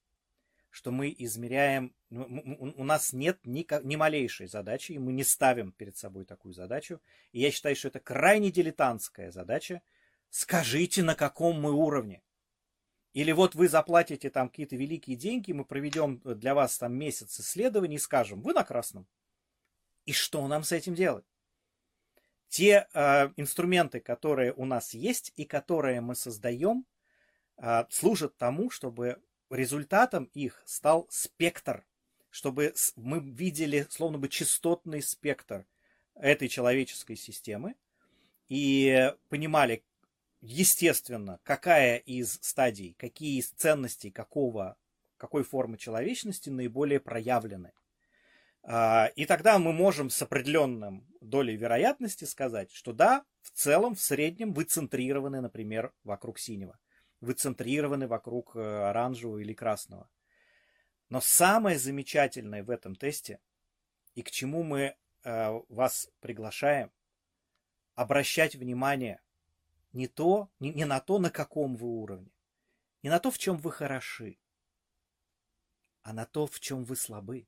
Что мы измеряем, ну, у нас нет ни, ни малейшей задачи, и мы не ставим перед собой такую задачу. И я считаю, что это крайне дилетантская задача. Скажите, на каком мы уровне. Или вот вы заплатите там какие-то великие деньги, мы проведем для вас там месяц исследований и скажем, вы на красном. И что нам с этим делать? Те э, инструменты, которые у нас есть и которые мы создаем, э, служат тому, чтобы результатом их стал спектр, чтобы мы видели словно бы частотный спектр этой человеческой системы и понимали, естественно, какая из стадий, какие из ценностей какого, какой формы человечности наиболее проявлены. А, и тогда мы можем с определенным долей вероятности сказать, что да, в целом, в среднем вы центрированы, например, вокруг синего. Вы центрированы вокруг э, оранжевого или красного. Но самое замечательное в этом тесте, и к чему мы э, вас приглашаем, обращать внимание не, то, не, не на то, на каком вы уровне, не на то, в чем вы хороши, а на то, в чем вы слабы.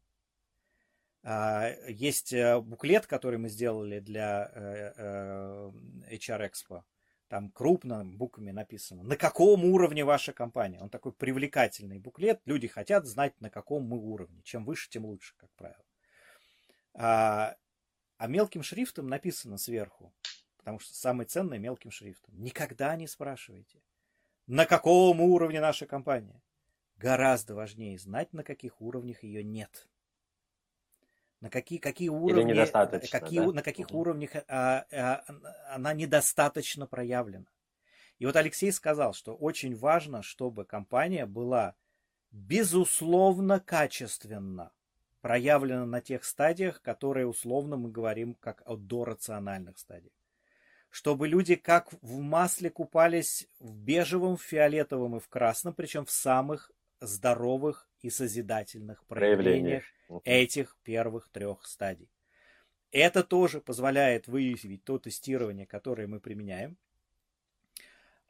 А, есть э, буклет, который мы сделали для э, э, HR Expo. Там крупно буквами написано, на каком уровне ваша компания. Он такой привлекательный буклет. Люди хотят знать, на каком мы уровне. Чем выше, тем лучше, как правило. А, а мелким шрифтом написано сверху, потому что самое ценное мелким шрифтом. Никогда не спрашивайте, на каком уровне наша компания. Гораздо важнее знать, на каких уровнях ее нет. На какие, какие уровни, какие, да? на каких угу. уровнях а, а, она недостаточно проявлена. И вот Алексей сказал, что очень важно, чтобы компания была безусловно качественно проявлена на тех стадиях, которые условно мы говорим как о дорациональных стадиях чтобы люди как в масле купались в бежевом, в фиолетовом и в красном, причем в самых здоровых и созидательных проявлениях этих первых трех стадий. Это тоже позволяет выявить то тестирование, которое мы применяем.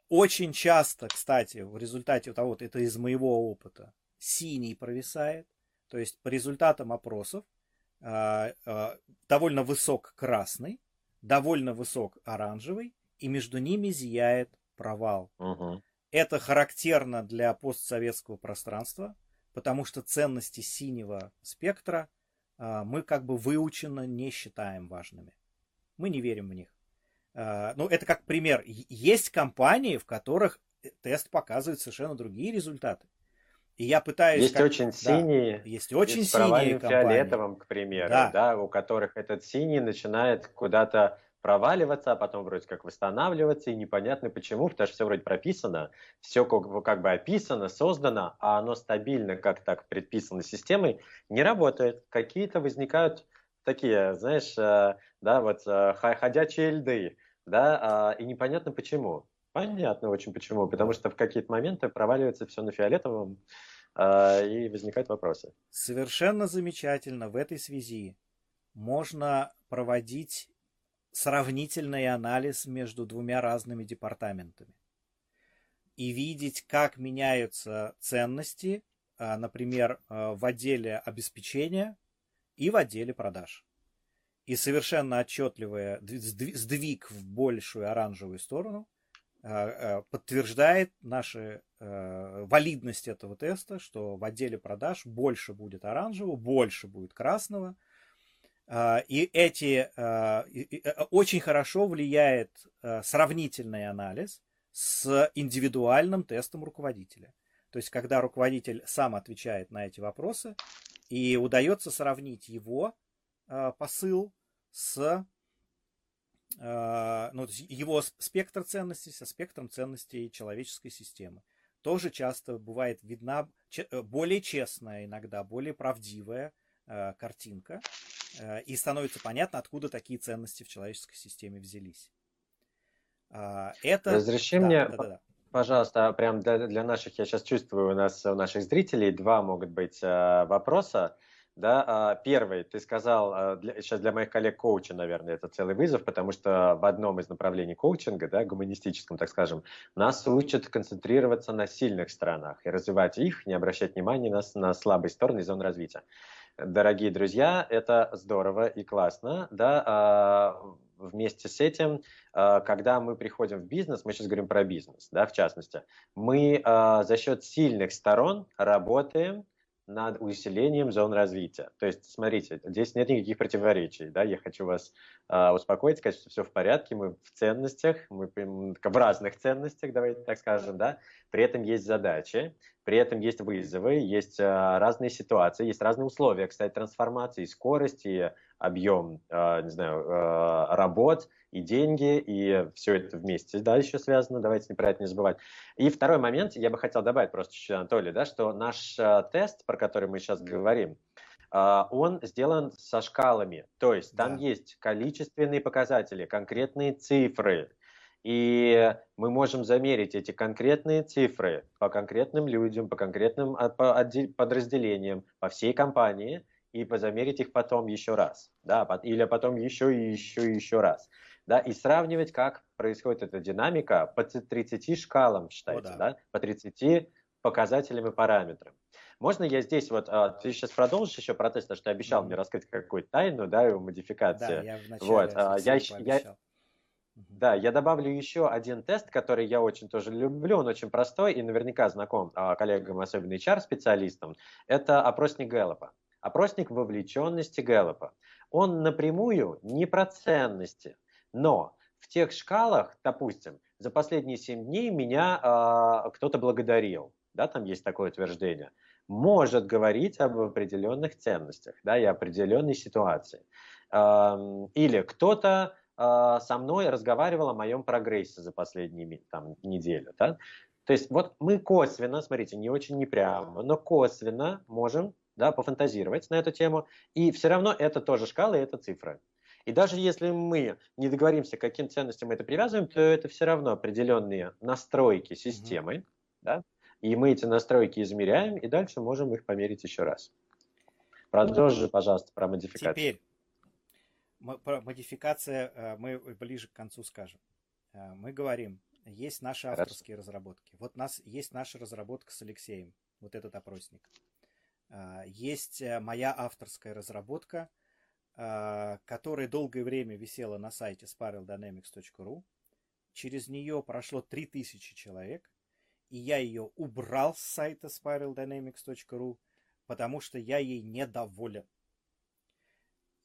Очень часто, кстати, в результате того, вот это из моего опыта, синий провисает. То есть по результатам опросов э, э, довольно высок красный, довольно высок оранжевый, и между ними зияет провал. Угу. Это характерно для постсоветского пространства, потому что ценности синего спектра а, мы как бы выученно не считаем важными. Мы не верим в них. А, ну, это как пример. Есть компании, в которых тест показывает совершенно другие результаты. И я пытаюсь... Есть как... очень синие, да, есть очень есть синие компании. фиолетовым, к примеру, да. да, у которых этот синий начинает куда-то проваливаться, а потом вроде как восстанавливаться, и непонятно почему, потому что все вроде прописано, все как, как бы описано, создано, а оно стабильно, как так предписано системой, не работает. Какие-то возникают такие, знаешь, да, вот ходячие льды, да, и непонятно почему. Понятно очень почему, потому что в какие-то моменты проваливается все на фиолетовом, и возникают вопросы. Совершенно замечательно в этой связи можно проводить сравнительный анализ между двумя разными департаментами и видеть, как меняются ценности, а, например, а, в отделе обеспечения и в отделе продаж. И совершенно отчетливый сдвиг в большую оранжевую сторону а, подтверждает нашу валидность этого теста, что в отделе продаж больше будет оранжевого, больше будет красного – и эти а, э, очень хорошо влияет а, сравнительный анализ с индивидуальным тестом руководителя. То есть, когда руководитель сам отвечает на эти вопросы, и удается сравнить его посыл с ну, его спектр ценностей со спектром ценностей человеческой системы. Тоже часто бывает видна более честная, иногда более правдивая картинка и становится понятно, откуда такие ценности в человеческой системе взялись. А, это... Разреши да, мне, да, да, да. пожалуйста, прям для, для наших, я сейчас чувствую, у нас, у наших зрителей два могут быть э, вопроса. Да, а, первый, ты сказал, э, для, сейчас для моих коллег коуча, наверное, это целый вызов, потому что в одном из направлений коучинга, да, гуманистическом, так скажем, нас учат концентрироваться на сильных сторонах и развивать их, не обращать внимания на, на слабые стороны и зоны развития дорогие друзья, это здорово и классно, да, а, вместе с этим, а, когда мы приходим в бизнес, мы сейчас говорим про бизнес, да, в частности, мы а, за счет сильных сторон работаем над усилением зон развития. То есть, смотрите, здесь нет никаких противоречий. Да? Я хочу вас э, успокоить, сказать, что все в порядке, мы в ценностях, мы в разных ценностях, давайте так скажем, да? при этом есть задачи, при этом есть вызовы, есть э, разные ситуации, есть разные условия, кстати, трансформации, скорость и объем, э, не знаю, э, работ и деньги, и все это вместе, да, еще связано, давайте про это не забывать. И второй момент, я бы хотел добавить просто чуть-чуть, Анатолий, да, что наш тест, про который мы сейчас говорим, он сделан со шкалами, то есть там да. есть количественные показатели, конкретные цифры, и мы можем замерить эти конкретные цифры по конкретным людям, по конкретным подразделениям, по всей компании, и позамерить их потом еще раз, да, или потом еще и еще и еще раз, да, и сравнивать, как происходит эта динамика по 30 шкалам, считайте, О, да. да, по 30 показателям и параметрам. Можно я здесь вот, а, ты сейчас продолжишь еще про тест, что ты обещал mm-hmm. мне раскрыть какую-то тайну, да, и модификации. Да, я вначале вот, а, я, я, да, я добавлю еще один тест, который я очень тоже люблю, он очень простой и наверняка знаком а, коллегам, особенно HR-специалистам. Это опросник Гэллопа. Опросник вовлеченности Гэллопа. Он напрямую не про ценности, но в тех шкалах, допустим, за последние 7 дней меня э, кто-то благодарил, да, там есть такое утверждение, может говорить об определенных ценностях, да, и определенной ситуации. Э, или кто-то э, со мной разговаривал о моем прогрессе за последние там, неделю. Да? То есть вот мы косвенно, смотрите, не очень не прямо, но косвенно можем да, пофантазировать на эту тему, и все равно это тоже шкала и это цифры. И даже если мы не договоримся, к каким ценностям мы это привязываем, то это все равно определенные настройки системы, mm-hmm. да, и мы эти настройки измеряем, и дальше можем их померить еще раз. Продолжи, пожалуйста, про модификацию. Теперь, про модификация э, мы ближе к концу скажем. Э, мы говорим, есть наши авторские Хорошо. разработки. Вот у нас есть наша разработка с Алексеем, вот этот опросник. Э, есть моя авторская разработка, которая долгое время висела на сайте spiraldynamics.ru. Через нее прошло 3000 человек, и я ее убрал с сайта spiraldynamics.ru, потому что я ей недоволен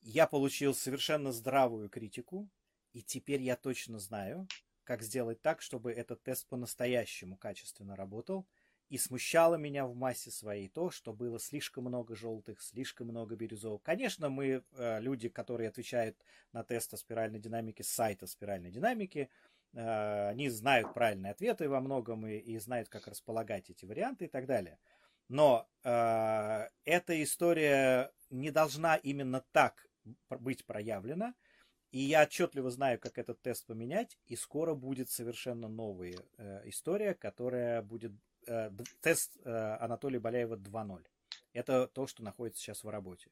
я получил совершенно здравую критику, и теперь я точно знаю, как сделать так, чтобы этот тест по-настоящему качественно работал, и смущало меня в массе своей то, что было слишком много желтых, слишком много бирюзовых. Конечно, мы, э, люди, которые отвечают на тест о спиральной динамике с сайта спиральной динамики, э, они знают правильные ответы во многом и, и знают, как располагать эти варианты и так далее. Но э, эта история не должна именно так быть проявлена. И я отчетливо знаю, как этот тест поменять, и скоро будет совершенно новая э, история, которая будет э, тест э, Анатолия Баляева 2.0. Это то, что находится сейчас в работе.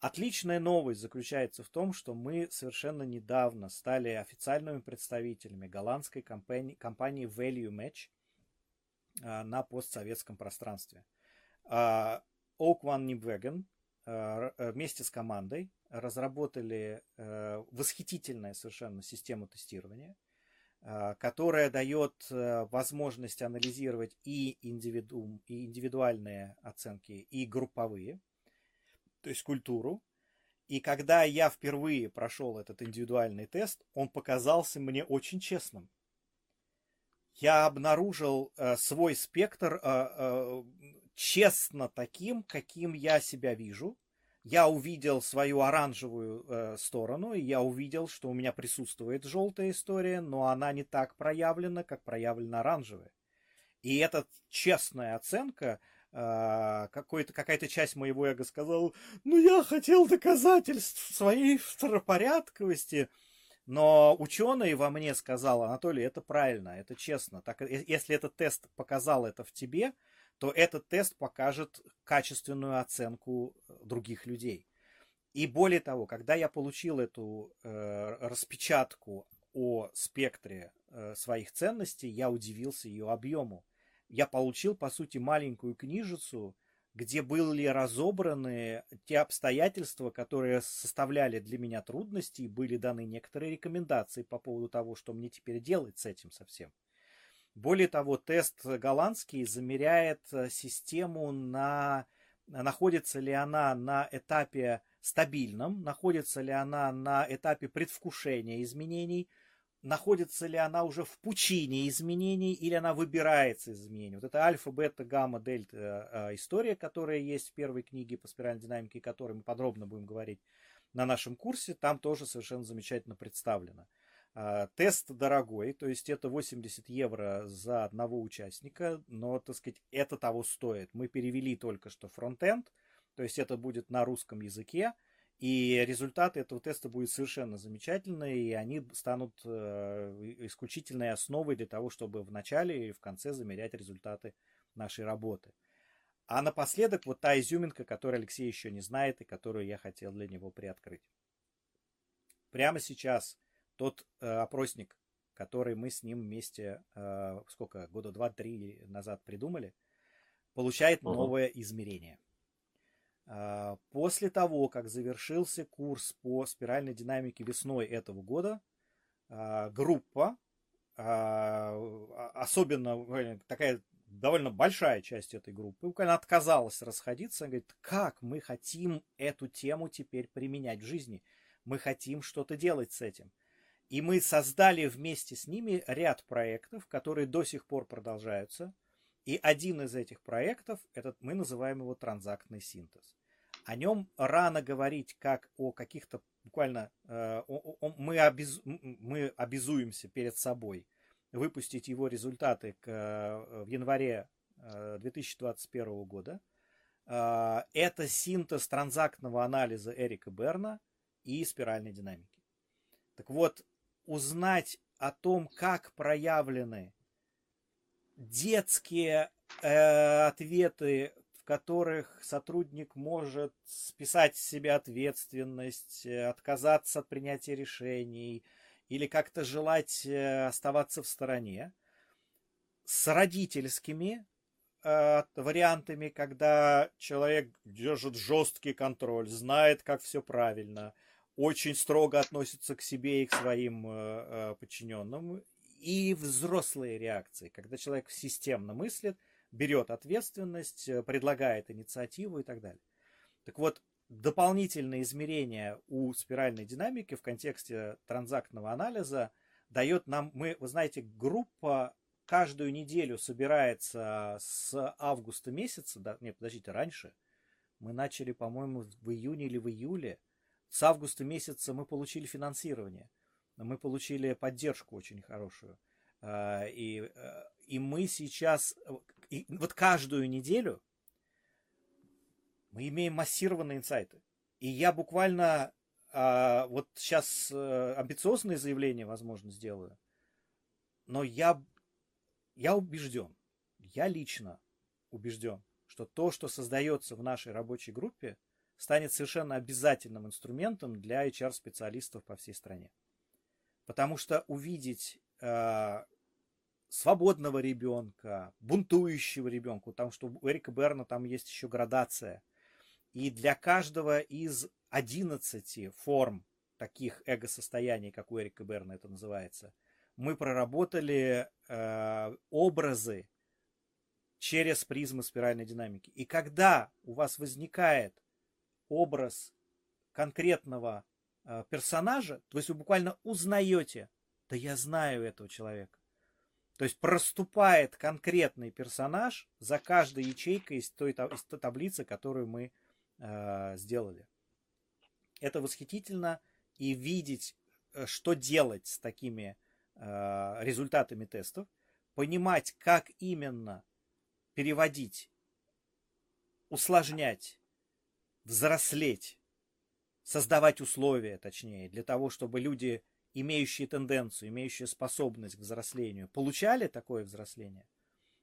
Отличная новость заключается в том, что мы совершенно недавно стали официальными представителями голландской компании, компании Value Match э, на постсоветском пространстве. Э, Oak Nibwegen Э, э, вместе с командой разработали э, восхитительную совершенно систему тестирования, которая дает возможность анализировать и, индивиду, и индивидуальные оценки, и групповые, то есть культуру. И когда я впервые прошел этот индивидуальный тест, он показался мне очень честным. Я обнаружил свой спектр честно таким, каким я себя вижу. Я увидел свою оранжевую э, сторону, и я увидел, что у меня присутствует желтая история, но она не так проявлена, как проявлена оранжевая. И эта честная оценка, э, какая-то часть моего эго сказала, ну я хотел доказательств своей второпорядковости, но ученый во мне сказал, Анатолий, это правильно, это честно. Так, э, если этот тест показал это в тебе, то этот тест покажет качественную оценку э, других людей. И более того, когда я получил эту э, распечатку о спектре э, своих ценностей, я удивился ее объему. Я получил, по сути, маленькую книжицу, где были разобраны те обстоятельства, которые составляли для меня трудности, и были даны некоторые рекомендации по поводу того, что мне теперь делать с этим совсем. Более того, тест голландский замеряет э, систему на находится ли она на этапе стабильном, находится ли она на этапе предвкушения изменений, находится ли она уже в пучине изменений или она выбирается из изменений. Вот это альфа, бета, гамма, дельта э, история, которая есть в первой книге по спиральной динамике, о которой мы подробно будем говорить на нашем курсе, там тоже совершенно замечательно представлено. А, тест дорогой, то есть это 80 евро за одного участника, но, так сказать, это того стоит. Мы перевели только что фронтенд, то есть это будет на русском языке, и результаты этого теста будут совершенно замечательные, и они станут э, исключительной основой для того, чтобы в начале и в конце замерять результаты нашей работы. А напоследок вот та изюминка, которую Алексей еще не знает и которую я хотел для него приоткрыть. Прямо сейчас тот э, опросник, который мы с ним вместе, э, сколько, года два-три назад придумали, получает угу. новое измерение. Э, после того, как завершился курс по спиральной динамике весной этого года, э, группа, э, особенно э, такая довольно большая часть этой группы, буквально отказалась расходиться, говорит, как мы хотим эту тему теперь применять в жизни, мы хотим что-то делать с этим. И мы создали вместе с ними ряд проектов, которые до сих пор продолжаются. И один из этих проектов, этот, мы называем его транзактный синтез. О нем рано говорить как о каких-то буквально... Э, о, о, мы, обез, мы обязуемся перед собой выпустить его результаты к, э, в январе э, 2021 года. Э, это синтез транзактного анализа Эрика Берна и спиральной динамики. Так вот, узнать о том, как проявлены детские э, ответы, в которых сотрудник может списать с себя ответственность, э, отказаться от принятия решений или как-то желать э, оставаться в стороне, с родительскими э, вариантами, когда человек держит жесткий контроль, знает, как все правильно – очень строго относится к себе и к своим э, э, подчиненным. И взрослые реакции, когда человек системно мыслит, берет ответственность, э, предлагает инициативу и так далее. Так вот, дополнительное измерение у спиральной динамики в контексте транзактного анализа дает нам, мы, вы знаете, группа каждую неделю собирается с августа месяца, да, нет, подождите, раньше, мы начали, по-моему, в июне или в июле, с августа месяца мы получили финансирование, мы получили поддержку очень хорошую. А, и, э, и мы сейчас, и вот каждую неделю мы имеем массированные инсайты. И я буквально а, вот сейчас а, амбициозные заявления, возможно, сделаю, но я, я убежден, я лично убежден, что то, что создается в нашей рабочей группе, станет совершенно обязательным инструментом для HR-специалистов по всей стране. Потому что увидеть э, свободного ребенка, бунтующего ребенка, потому что у Эрика Берна там есть еще градация. И для каждого из 11 форм таких эго-состояний, как у Эрика Берна это называется, мы проработали э, образы через призму спиральной динамики. И когда у вас возникает образ конкретного э, персонажа, то есть вы буквально узнаете, да я знаю этого человека. То есть проступает конкретный персонаж за каждой ячейкой из той, из той таблицы, которую мы э, сделали. Это восхитительно. И видеть, э, что делать с такими э, результатами тестов, понимать, как именно переводить, усложнять, взрослеть, создавать условия, точнее, для того, чтобы люди, имеющие тенденцию, имеющие способность к взрослению, получали такое взросление.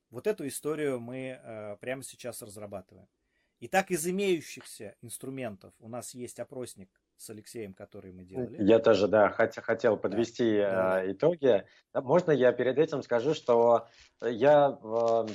Вот эту историю мы э, прямо сейчас разрабатываем. Итак, из имеющихся инструментов у нас есть опросник с Алексеем, который мы делали. Я тоже, да, хотел, хотел подвести да, э, итоги. Можно я перед этим скажу, что я э,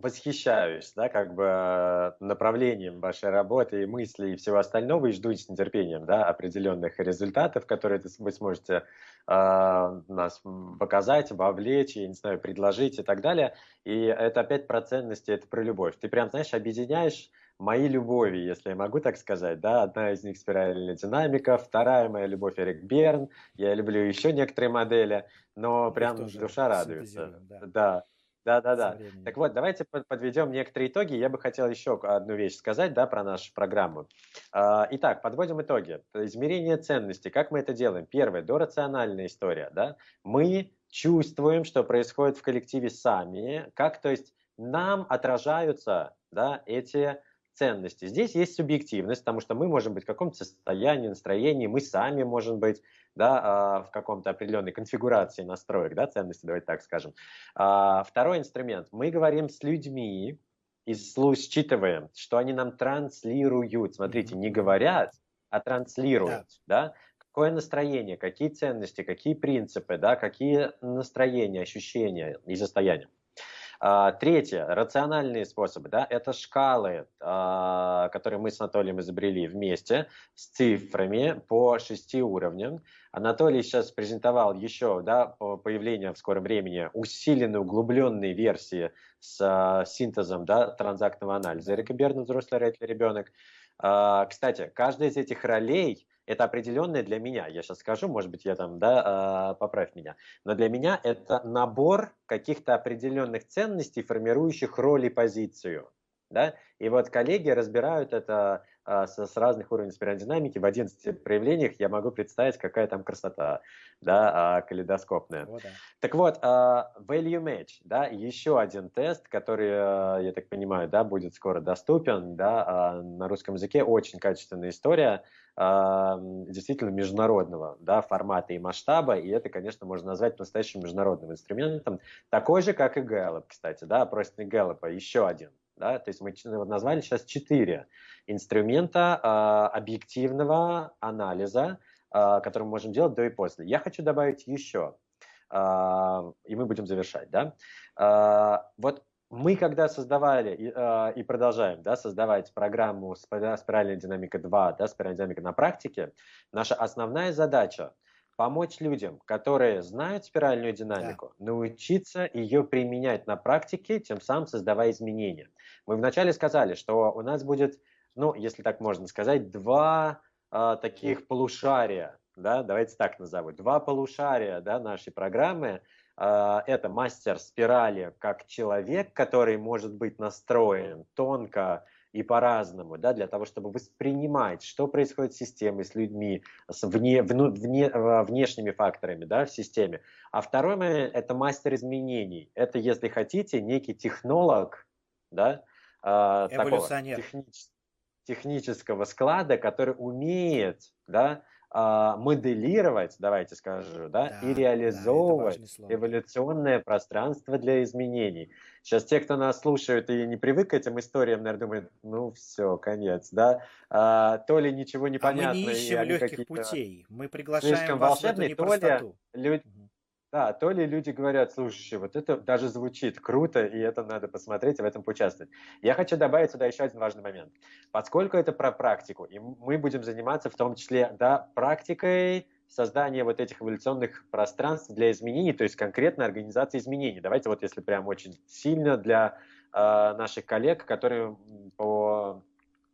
восхищаюсь, да, как бы э, направлением вашей работы и мыслей и всего остального и жду с нетерпением, да, определенных результатов, которые вы сможете э, нас показать, вовлечь, я не знаю, предложить и так далее. И это опять про ценности, это про любовь. Ты прям, знаешь, объединяешь мои любови, если я могу так сказать, да, одна из них спиральная динамика, вторая моя любовь Эрик Берн, я люблю еще некоторые модели, но прям душа радуется. Да. да. Да, да, да. Так вот, давайте подведем некоторые итоги. Я бы хотел еще одну вещь сказать, да, про нашу программу. А, итак, подводим итоги. Измерение ценностей. Как мы это делаем? Первое, дорациональная история, да. Мы чувствуем, что происходит в коллективе сами, как, то есть, нам отражаются, да, эти ценности. Здесь есть субъективность, потому что мы можем быть в каком-то состоянии, настроении, мы сами можем быть да, а, в каком-то определенной конфигурации настроек, да, ценности, давайте так скажем. А, второй инструмент. Мы говорим с людьми и считываем, что они нам транслируют. Смотрите, не говорят, а транслируют, да, да? какое настроение, какие ценности, какие принципы, да, какие настроения, ощущения и состояния. А, третье, рациональные способы, да, это шкалы, а, которые мы с Анатолием изобрели вместе с цифрами по шести уровням. Анатолий сейчас презентовал еще, да, появление в скором времени усиленной, углубленной версии с а, синтезом, да, транзактного анализа. Эрика Берна, взрослый ребенок. Кстати, каждая из этих ролей – это определенное для меня, я сейчас скажу, может быть, я там, да, э, поправь меня, но для меня это набор каких-то определенных ценностей, формирующих роль и позицию. Да? И вот коллеги разбирают это а, с, с разных уровней спиральной в 11 проявлениях, я могу представить, какая там красота, да, а, калейдоскопная. О, да. Так вот, а, value match, да, еще один тест, который, а, я так понимаю, да, будет скоро доступен, да, а, на русском языке, очень качественная история, действительно международного да, формата и масштаба, и это, конечно, можно назвать настоящим международным инструментом, такой же, как и Gallup, кстати, да, опросник Гэллопа, еще один. Да? То есть мы назвали сейчас четыре инструмента э, объективного анализа, э, который мы можем делать до и после. Я хочу добавить еще, э, и мы будем завершать. Да? Э, вот мы когда создавали и, э, и продолжаем да, создавать программу «Спиральная динамика 2», да, «Спиральная динамика на практике», наша основная задача помочь людям, которые знают спиральную динамику, да. научиться ее применять на практике, тем самым создавая изменения. Мы вначале сказали, что у нас будет, ну, если так можно сказать, два э, таких полушария, да, давайте так назову, два полушария да, нашей программы – а, это мастер спирали как человек, который может быть настроен тонко и по-разному, да, для того, чтобы воспринимать, что происходит с системой, с людьми, с вне, вну, вне, внешними факторами да, в системе. А второй момент – это мастер изменений. Это, если хотите, некий технолог, да, Эволюционер. Такого, технического технического склада, который умеет, да, моделировать, давайте скажу, да, да и реализовывать да, эволюционное пространство для изменений. Сейчас те, кто нас слушают и не привык к этим историям, наверное, думают, ну все, конец, да. А, то ли ничего не понятно. А мы не ищем легких путей, мы приглашаем вас в эту. То ли люди, да, то ли люди говорят, слушай, вот это даже звучит круто, и это надо посмотреть и в этом поучаствовать. Я хочу добавить сюда еще один важный момент. Поскольку это про практику, и мы будем заниматься в том числе да, практикой создания вот этих эволюционных пространств для изменений, то есть конкретно организации изменений. Давайте вот если прям очень сильно для э, наших коллег, которые по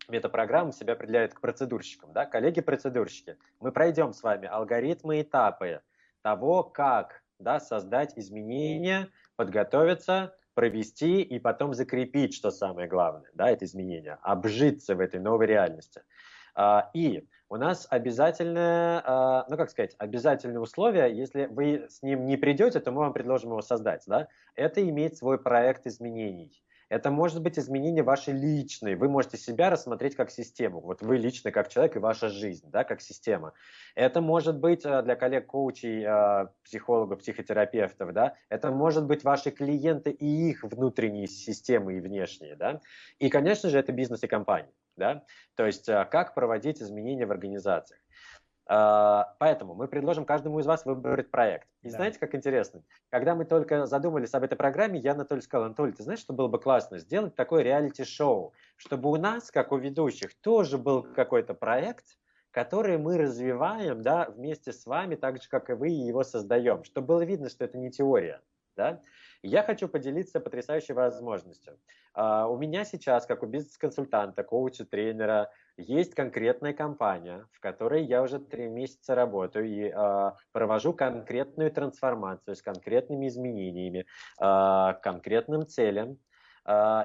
метапрограммам себя определяют к процедурщикам. Да? Коллеги-процедурщики, мы пройдем с вами алгоритмы, этапы того, как да, создать изменения, подготовиться, провести и потом закрепить, что самое главное, да, это изменение, обжиться в этой новой реальности. А, и у нас обязательное, а, ну как сказать, обязательное условие, если вы с ним не придете, то мы вам предложим его создать, да, это иметь свой проект изменений. Это может быть изменение вашей личной. Вы можете себя рассмотреть как систему. Вот вы лично как человек и ваша жизнь, да, как система. Это может быть э, для коллег-коучей, э, психологов, психотерапевтов, да, это может быть ваши клиенты и их внутренние системы и внешние, да. И, конечно же, это бизнес и компания, да. То есть, э, как проводить изменения в организациях. А, поэтому мы предложим каждому из вас выбрать проект. И да. знаете, как интересно? Когда мы только задумались об этой программе, я Анатолий сказал, Анатолий, ты знаешь, что было бы классно? Сделать такое реалити-шоу, чтобы у нас, как у ведущих, тоже был какой-то проект, который мы развиваем да, вместе с вами, так же, как и вы его создаем, чтобы было видно, что это не теория. Да? Я хочу поделиться потрясающей возможностью. Uh, у меня сейчас, как у бизнес-консультанта, коуча, тренера, есть конкретная компания, в которой я уже три месяца работаю и uh, провожу конкретную трансформацию с конкретными изменениями, uh, конкретным целям.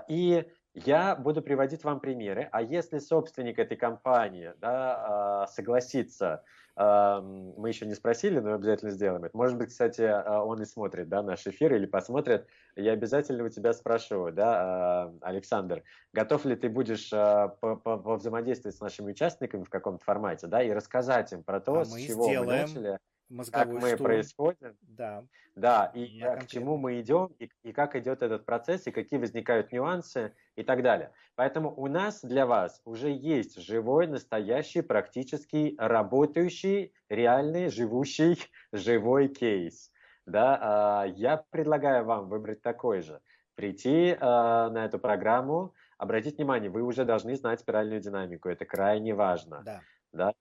И я буду приводить вам примеры, а если собственник этой компании да, согласится мы еще не спросили, но обязательно сделаем это. Может быть, кстати, а, он и смотрит да, наш эфир или посмотрит. Я обязательно у тебя спрошу, да, а, Александр, готов ли ты будешь а, взаимодействовать с нашими участниками в каком-то формате, да, и рассказать им про то, а с чего сделаем. мы начали как мы штурм. происходим, да, да и Я к чему мы идем, и, и как идет этот процесс, и какие возникают нюансы и так далее. Поэтому у нас для вас уже есть живой, настоящий, практически работающий, реальный, живущий, *laughs* живой кейс. Да, а, я предлагаю вам выбрать такой же, прийти а, на эту программу, обратить внимание, вы уже должны знать спиральную динамику, это крайне важно. Да. Да?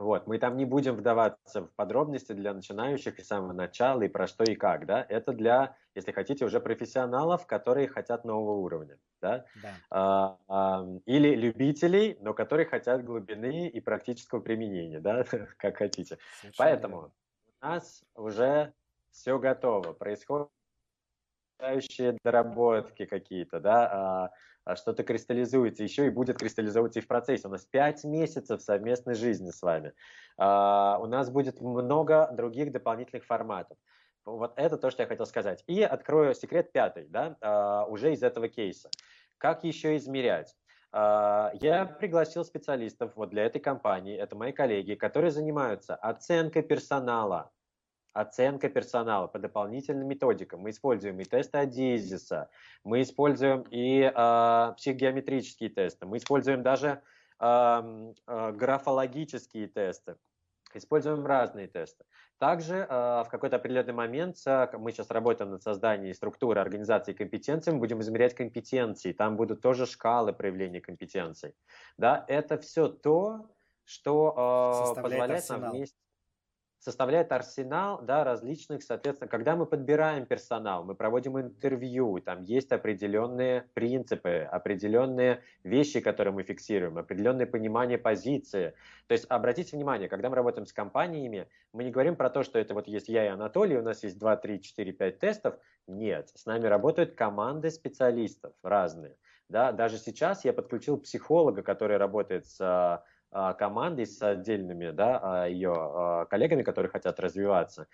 Вот, мы там не будем вдаваться в подробности для начинающих и самого начала, и про что и как, да, это для, если хотите, уже профессионалов, которые хотят нового уровня, да, да. А, а, или любителей, но которые хотят глубины и практического применения, да, *laughs* как хотите. Совершенно Поэтому верно. у нас уже все готово, происходят доработки какие-то, да, а что-то кристаллизуется, еще и будет кристаллизовываться и в процессе. У нас 5 месяцев совместной жизни с вами. А, у нас будет много других дополнительных форматов. Вот это то, что я хотел сказать. И открою секрет пятый, да, а, уже из этого кейса. Как еще измерять? Я пригласил специалистов вот для этой компании, это мои коллеги, которые занимаются оценкой персонала, оценка персонала по дополнительным методикам. Мы используем и тесты Адизиса, мы используем и э, психогеометрические тесты, мы используем даже э, э, графологические тесты, используем разные тесты. Также э, в какой-то определенный момент мы сейчас работаем над созданием структуры организации компетенций, мы будем измерять компетенции, там будут тоже шкалы проявления компетенций. Да, это все то, что э, позволяет арсенал. нам вместе составляет арсенал да, различных, соответственно, когда мы подбираем персонал, мы проводим интервью, там есть определенные принципы, определенные вещи, которые мы фиксируем, определенное понимание позиции. То есть обратите внимание, когда мы работаем с компаниями, мы не говорим про то, что это вот есть я и Анатолий, у нас есть 2, 3, 4, 5 тестов. Нет, с нами работают команды специалистов разные. Да, даже сейчас я подключил психолога, который работает с а, командой, с отдельными да, а, ее а, коллегами, которые хотят развиваться.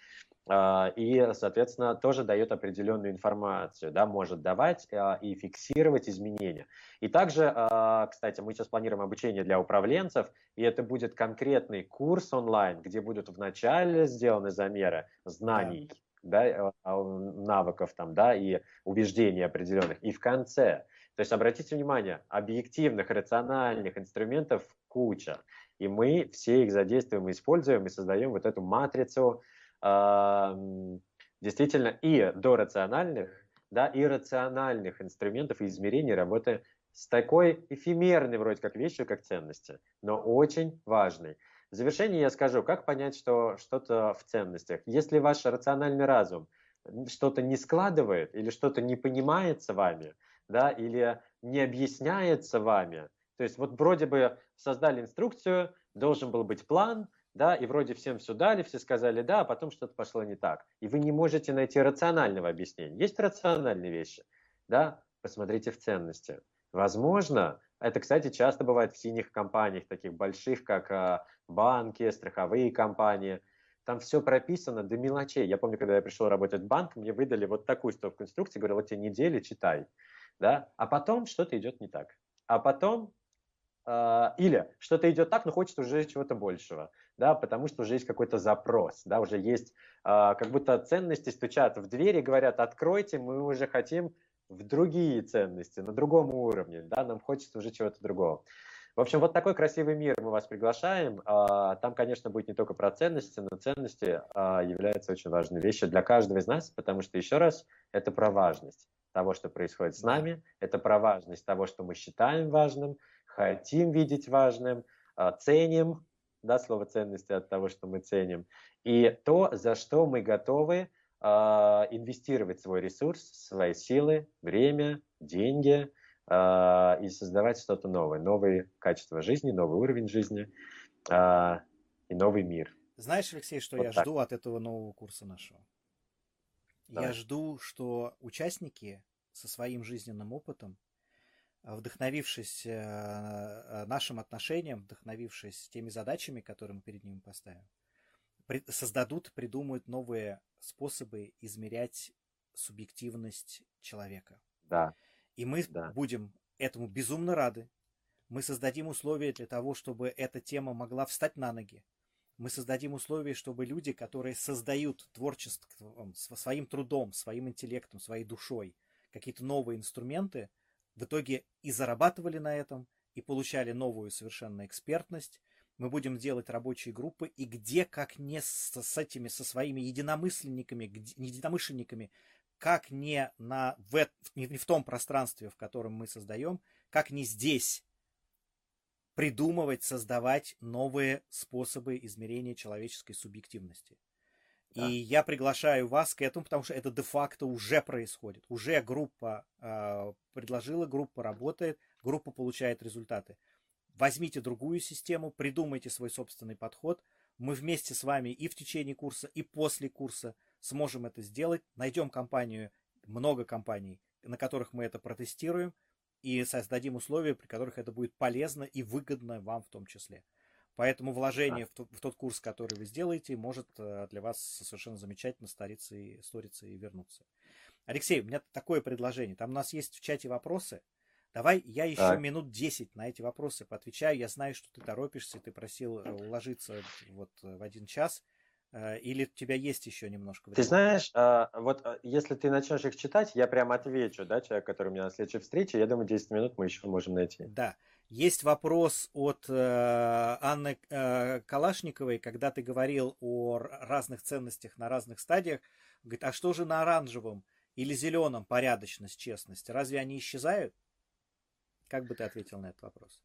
И, соответственно, тоже дает определенную информацию, да, может давать и фиксировать изменения. И также, кстати, мы сейчас планируем обучение для управленцев, и это будет конкретный курс онлайн, где будут вначале сделаны замеры знаний, да, навыков там, да, и убеждений определенных, и в конце. То есть обратите внимание, объективных, рациональных инструментов куча. И мы все их задействуем и используем, и создаем вот эту матрицу э, действительно и до рациональных, да, и рациональных инструментов и измерений работы с такой эфемерной вроде как вещью, как ценности, но очень важной. В завершение я скажу, как понять, что что-то в ценностях. Если ваш рациональный разум что-то не складывает или что-то не понимается вами, да, или не объясняется вами, то есть вот вроде бы создали инструкцию, должен был быть план, да, и вроде всем все дали, все сказали да, а потом что-то пошло не так. И вы не можете найти рационального объяснения. Есть рациональные вещи, да, посмотрите в ценности. Возможно, это, кстати, часто бывает в синих компаниях, таких больших, как а, банки, страховые компании. Там все прописано до мелочей. Я помню, когда я пришел работать в банк, мне выдали вот такую стопку инструкций, говорят, вот тебе недели, читай. Да? А потом что-то идет не так. А потом а, или что-то идет так, но хочется уже чего-то большего, да, потому что уже есть какой-то запрос, да, уже есть а, как будто ценности стучат в двери, говорят, откройте, мы уже хотим в другие ценности, на другом уровне, да, нам хочется уже чего-то другого. В общем, вот такой красивый мир мы вас приглашаем. А, там, конечно, будет не только про ценности, но ценности являются очень важной вещью для каждого из нас, потому что, еще раз, это про важность того, что происходит с нами, это про важность того, что мы считаем важным, хотим видеть важным, а, ценим, да, слово ценности от того, что мы ценим, и то, за что мы готовы а, инвестировать свой ресурс, свои силы, время, деньги а, и создавать что-то новое, новые качества жизни, новый уровень жизни и новый мир. Знаешь, Алексей, что вот я так. жду от этого нового курса нашего? Давай. Я жду, что участники со своим жизненным опытом вдохновившись э, э, нашим отношением, вдохновившись теми задачами, которые мы перед ними поставим, создадут, придумают новые способы измерять субъективность человека. Да. И мы да. будем этому безумно рады. Мы создадим условия для того, чтобы эта тема могла встать на ноги. Мы создадим условия, чтобы люди, которые создают творчеством, своим трудом, своим интеллектом, своей душой какие-то новые инструменты, в итоге и зарабатывали на этом, и получали новую совершенно экспертность. Мы будем делать рабочие группы, и где, как не с, с этими, со своими единомысленниками, где, единомышленниками, как не, на, в, не в том пространстве, в котором мы создаем, как не здесь придумывать, создавать новые способы измерения человеческой субъективности. И я приглашаю вас к этому, потому что это де-факто уже происходит. Уже группа э, предложила, группа работает, группа получает результаты. Возьмите другую систему, придумайте свой собственный подход. Мы вместе с вами и в течение курса, и после курса сможем это сделать. Найдем компанию, много компаний, на которых мы это протестируем, и создадим условия, при которых это будет полезно и выгодно вам в том числе. Поэтому вложение да. в, тот, в тот курс, который вы сделаете, может э, для вас совершенно замечательно стариться и, сториться и вернуться. Алексей, у меня такое предложение. Там у нас есть в чате вопросы. Давай я еще так. минут 10 на эти вопросы поотвечаю. Я знаю, что ты торопишься, ты просил э, уложиться вот в один час. Э, или у тебя есть еще немножко времени? Ты знаешь, а, вот если ты начнешь их читать, я прямо отвечу, да, человек, который у меня на следующей встрече. Я думаю, 10 минут мы еще можем найти. Да. Есть вопрос от э, Анны э, Калашниковой, когда ты говорил о разных ценностях на разных стадиях. Говорит, а что же на оранжевом или зеленом порядочность, честность? Разве они исчезают? Как бы ты ответил на этот вопрос?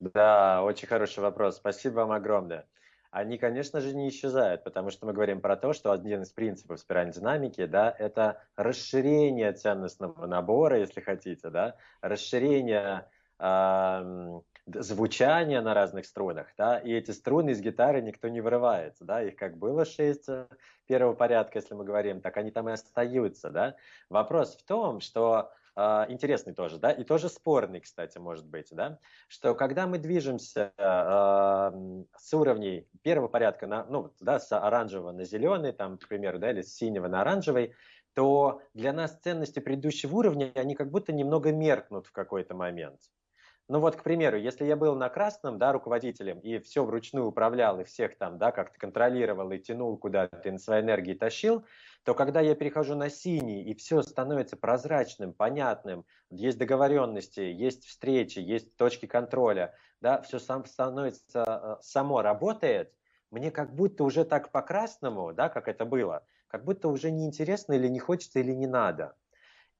Да, очень хороший вопрос. Спасибо вам огромное. Они, конечно же, не исчезают, потому что мы говорим про то, что один из принципов спиральной динамики, да, это расширение ценностного набора, если хотите, да, расширение звучание на разных струнах, да, и эти струны из гитары никто не вырывается, да, их как было шесть первого порядка, если мы говорим, так они там и остаются, да. Вопрос в том, что э, интересный тоже, да, и тоже спорный, кстати, может быть, да, что когда мы движемся э, с уровней первого порядка, на, ну, да, с оранжевого на зеленый, там, к примеру, да, или с синего на оранжевый, то для нас ценности предыдущего уровня, они как будто немного меркнут в какой-то момент. Ну вот, к примеру, если я был на красном, да, руководителем, и все вручную управлял, и всех там, да, как-то контролировал и тянул куда-то, и на своей энергии тащил, то когда я перехожу на синий, и все становится прозрачным, понятным, есть договоренности, есть встречи, есть точки контроля, да, все сам становится, э, само работает, мне как будто уже так по-красному, да, как это было, как будто уже неинтересно или не хочется, или не надо.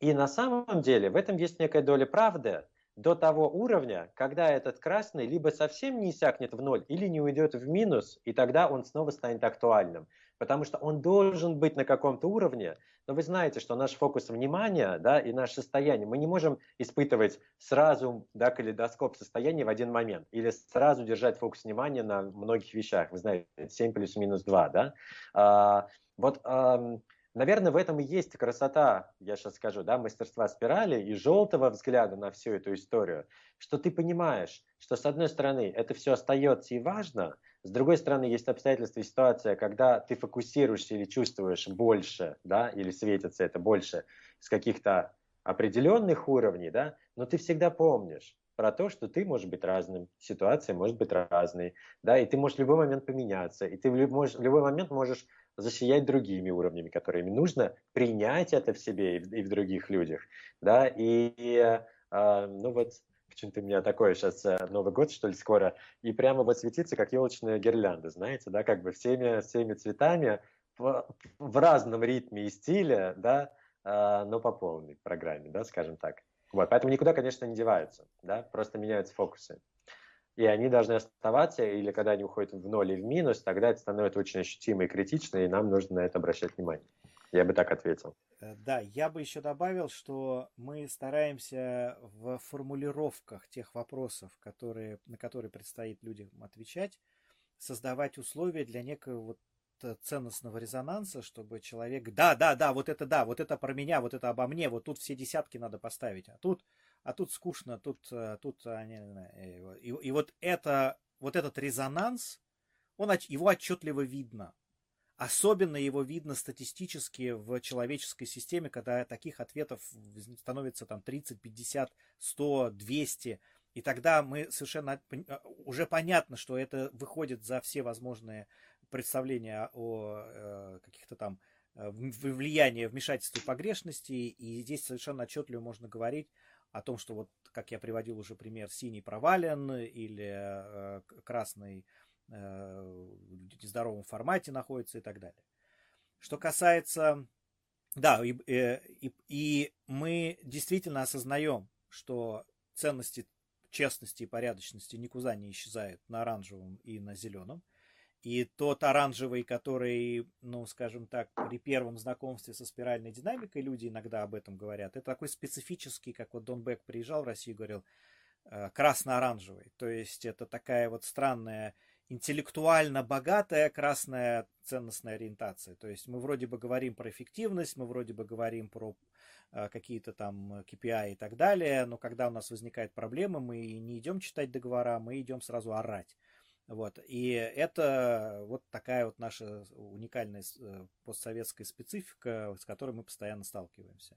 И на самом деле в этом есть некая доля правды, до того уровня, когда этот красный либо совсем не иссякнет в ноль, или не уйдет в минус, и тогда он снова станет актуальным. Потому что он должен быть на каком-то уровне, но вы знаете, что наш фокус внимания да, и наше состояние, мы не можем испытывать сразу да, калейдоскоп состояния в один момент, или сразу держать фокус внимания на многих вещах. Вы знаете, 7 плюс минус 2. Да? А, вот а, Наверное, в этом и есть красота, я сейчас скажу, да, мастерства спирали и желтого взгляда на всю эту историю, что ты понимаешь, что с одной стороны это все остается и важно, с другой стороны есть обстоятельства и ситуация, когда ты фокусируешься или чувствуешь больше, да, или светится это больше с каких-то определенных уровней, да, но ты всегда помнишь, про то, что ты можешь быть разным, ситуация может быть разной, да, и ты можешь в любой момент поменяться, и ты в любой, в любой момент можешь засиять другими уровнями, которыми нужно принять это в себе и в, и в других людях, да, и, и э, ну вот почему-то у меня такое сейчас э, Новый год, что ли, скоро, и прямо вот светится, как елочная гирлянда, знаете, да, как бы всеми, всеми цветами в, в разном ритме и стиле, да, э, но по полной программе, да, скажем так. Вот, поэтому никуда, конечно, не деваются, да, просто меняются фокусы и они должны оставаться, или когда они уходят в ноль и в минус, тогда это становится очень ощутимо и критично, и нам нужно на это обращать внимание. Я бы так ответил. Э, да, я бы еще добавил, что мы стараемся в формулировках тех вопросов, которые, на которые предстоит людям отвечать, создавать условия для некого вот ценностного резонанса, чтобы человек, да, да, да, вот это да, вот это про меня, вот это обо мне, вот тут все десятки надо поставить, а тут а тут скучно, тут, э, тут они, э, и, и вот это, вот этот резонанс, он, его отчетливо видно. Особенно его видно статистически в человеческой системе, когда таких ответов становится там 30, 50, 100, 200. И тогда мы совершенно э, уже понятно, что это выходит за все возможные представления о каких-то там влиянии, вмешательстве погрешности. И здесь совершенно отчетливо можно говорить о том, что вот, как я приводил уже пример, синий провален или э, красный э, в нездоровом формате находится и так далее. Что касается... Да, и, э, и, и мы действительно осознаем, что ценности честности и порядочности никуда не исчезают на оранжевом и на зеленом. И тот оранжевый, который, ну, скажем так, при первом знакомстве со спиральной динамикой, люди иногда об этом говорят, это такой специфический, как вот Дон Бек приезжал в Россию и говорил, э, красно-оранжевый. То есть это такая вот странная, интеллектуально богатая красная ценностная ориентация. То есть мы вроде бы говорим про эффективность, мы вроде бы говорим про э, какие-то там KPI и так далее, но когда у нас возникают проблемы, мы не идем читать договора, мы идем сразу орать. Вот. И это вот такая вот наша уникальная э, постсоветская специфика, с которой мы постоянно сталкиваемся.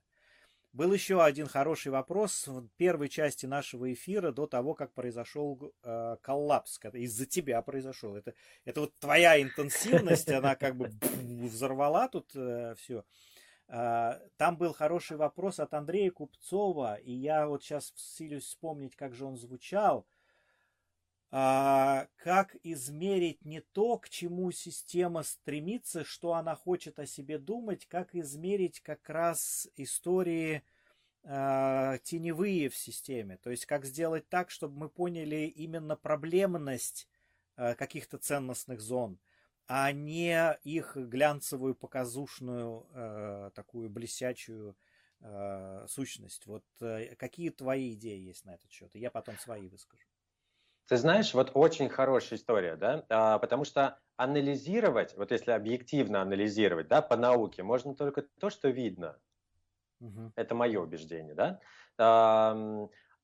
Был еще один хороший вопрос в первой части нашего эфира до того, как произошел э, коллапс. Из-за тебя произошел. Это, это вот твоя интенсивность, она как бы *laughs* взорвала тут э, все. Э, там был хороший вопрос от Андрея Купцова, и я вот сейчас силюсь вспомнить, как же он звучал. А, как измерить не то, к чему система стремится, что она хочет о себе думать, как измерить как раз истории а, теневые в системе. То есть как сделать так, чтобы мы поняли именно проблемность а, каких-то ценностных зон, а не их глянцевую, показушную, а, такую блестячую а, сущность. Вот а, какие твои идеи есть на этот счет? Я потом свои выскажу. Ты знаешь, вот очень хорошая история, да, а, потому что анализировать, вот если объективно анализировать, да, по науке, можно только то, что видно. Угу. Это мое убеждение, да?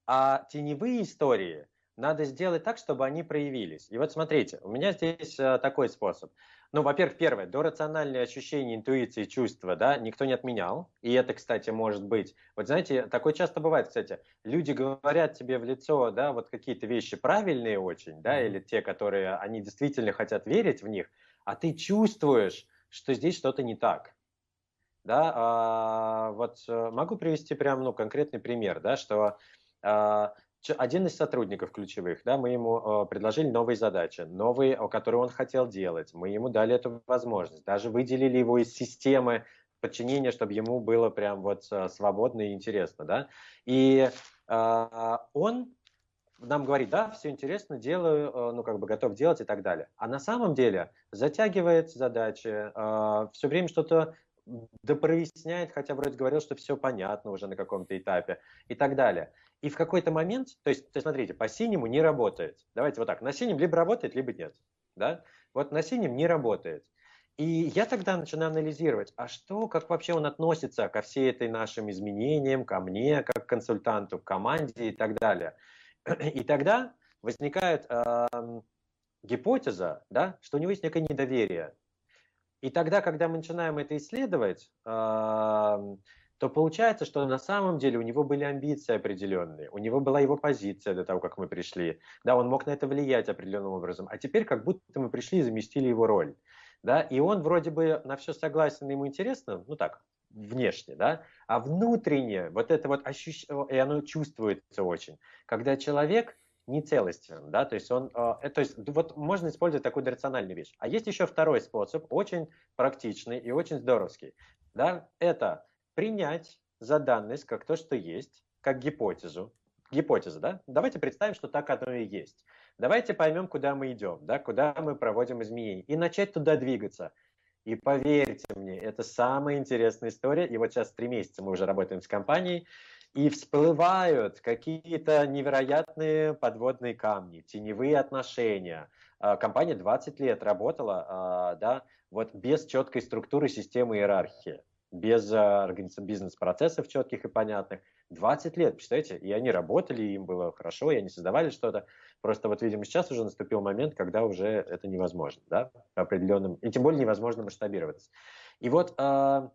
А теневые истории надо сделать так, чтобы они проявились. И вот смотрите, у меня здесь э, такой способ. Ну, во-первых, первое, дорациональные ощущения, интуиции, чувства, да, никто не отменял. И это, кстати, может быть. Вот знаете, такое часто бывает, кстати. Люди говорят тебе в лицо, да, вот какие-то вещи правильные очень, да, или те, которые они действительно хотят верить в них, а ты чувствуешь, что здесь что-то не так. Да, а, вот э, могу привести прям, ну, конкретный пример, да, что а, один из сотрудников ключевых, да, мы ему э, предложили новые задачи, новые, которые он хотел делать. Мы ему дали эту возможность. Даже выделили его из системы подчинения, чтобы ему было прям вот э, свободно и интересно, да. И э, он нам говорит, да, все интересно, делаю, ну, как бы готов делать и так далее. А на самом деле затягивает задачи, э, все время что-то допроясняет, хотя вроде говорил, что все понятно уже на каком-то этапе и так далее. И в какой-то момент, то есть, то есть, смотрите, по синему не работает. Давайте вот так, на синем либо работает, либо нет. Да? Вот на синем не работает. И я тогда начинаю анализировать, а что, как вообще он относится ко всей этой нашим изменениям, ко мне, как консультанту, к команде и так далее. И тогда возникает э, гипотеза, да, что у него есть некое недоверие. И тогда, когда мы начинаем это исследовать, э, то получается, что на самом деле у него были амбиции определенные, у него была его позиция до того, как мы пришли. Да, он мог на это влиять определенным образом. А теперь как будто мы пришли и заместили его роль. Да, и он вроде бы на все согласен, ему интересно, ну так, внешне, да, а внутренне вот это вот ощущение, и оно чувствуется очень, когда человек не целостен, да, то есть он, э, то есть вот можно использовать такую рациональную вещь. А есть еще второй способ, очень практичный и очень здоровский, да, это принять за данность как то, что есть, как гипотезу. Гипотеза, да? Давайте представим, что так оно и есть. Давайте поймем, куда мы идем, да, куда мы проводим изменения, и начать туда двигаться. И поверьте мне, это самая интересная история. И вот сейчас три месяца мы уже работаем с компанией, и всплывают какие-то невероятные подводные камни, теневые отношения. А, компания 20 лет работала, а, да, вот без четкой структуры системы иерархии без а, бизнес-процессов четких и понятных. 20 лет, представляете, и они работали, им было хорошо, и они создавали что-то. Просто вот, видимо, сейчас уже наступил момент, когда уже это невозможно, да, определенным, и тем более невозможно масштабироваться. И вот э,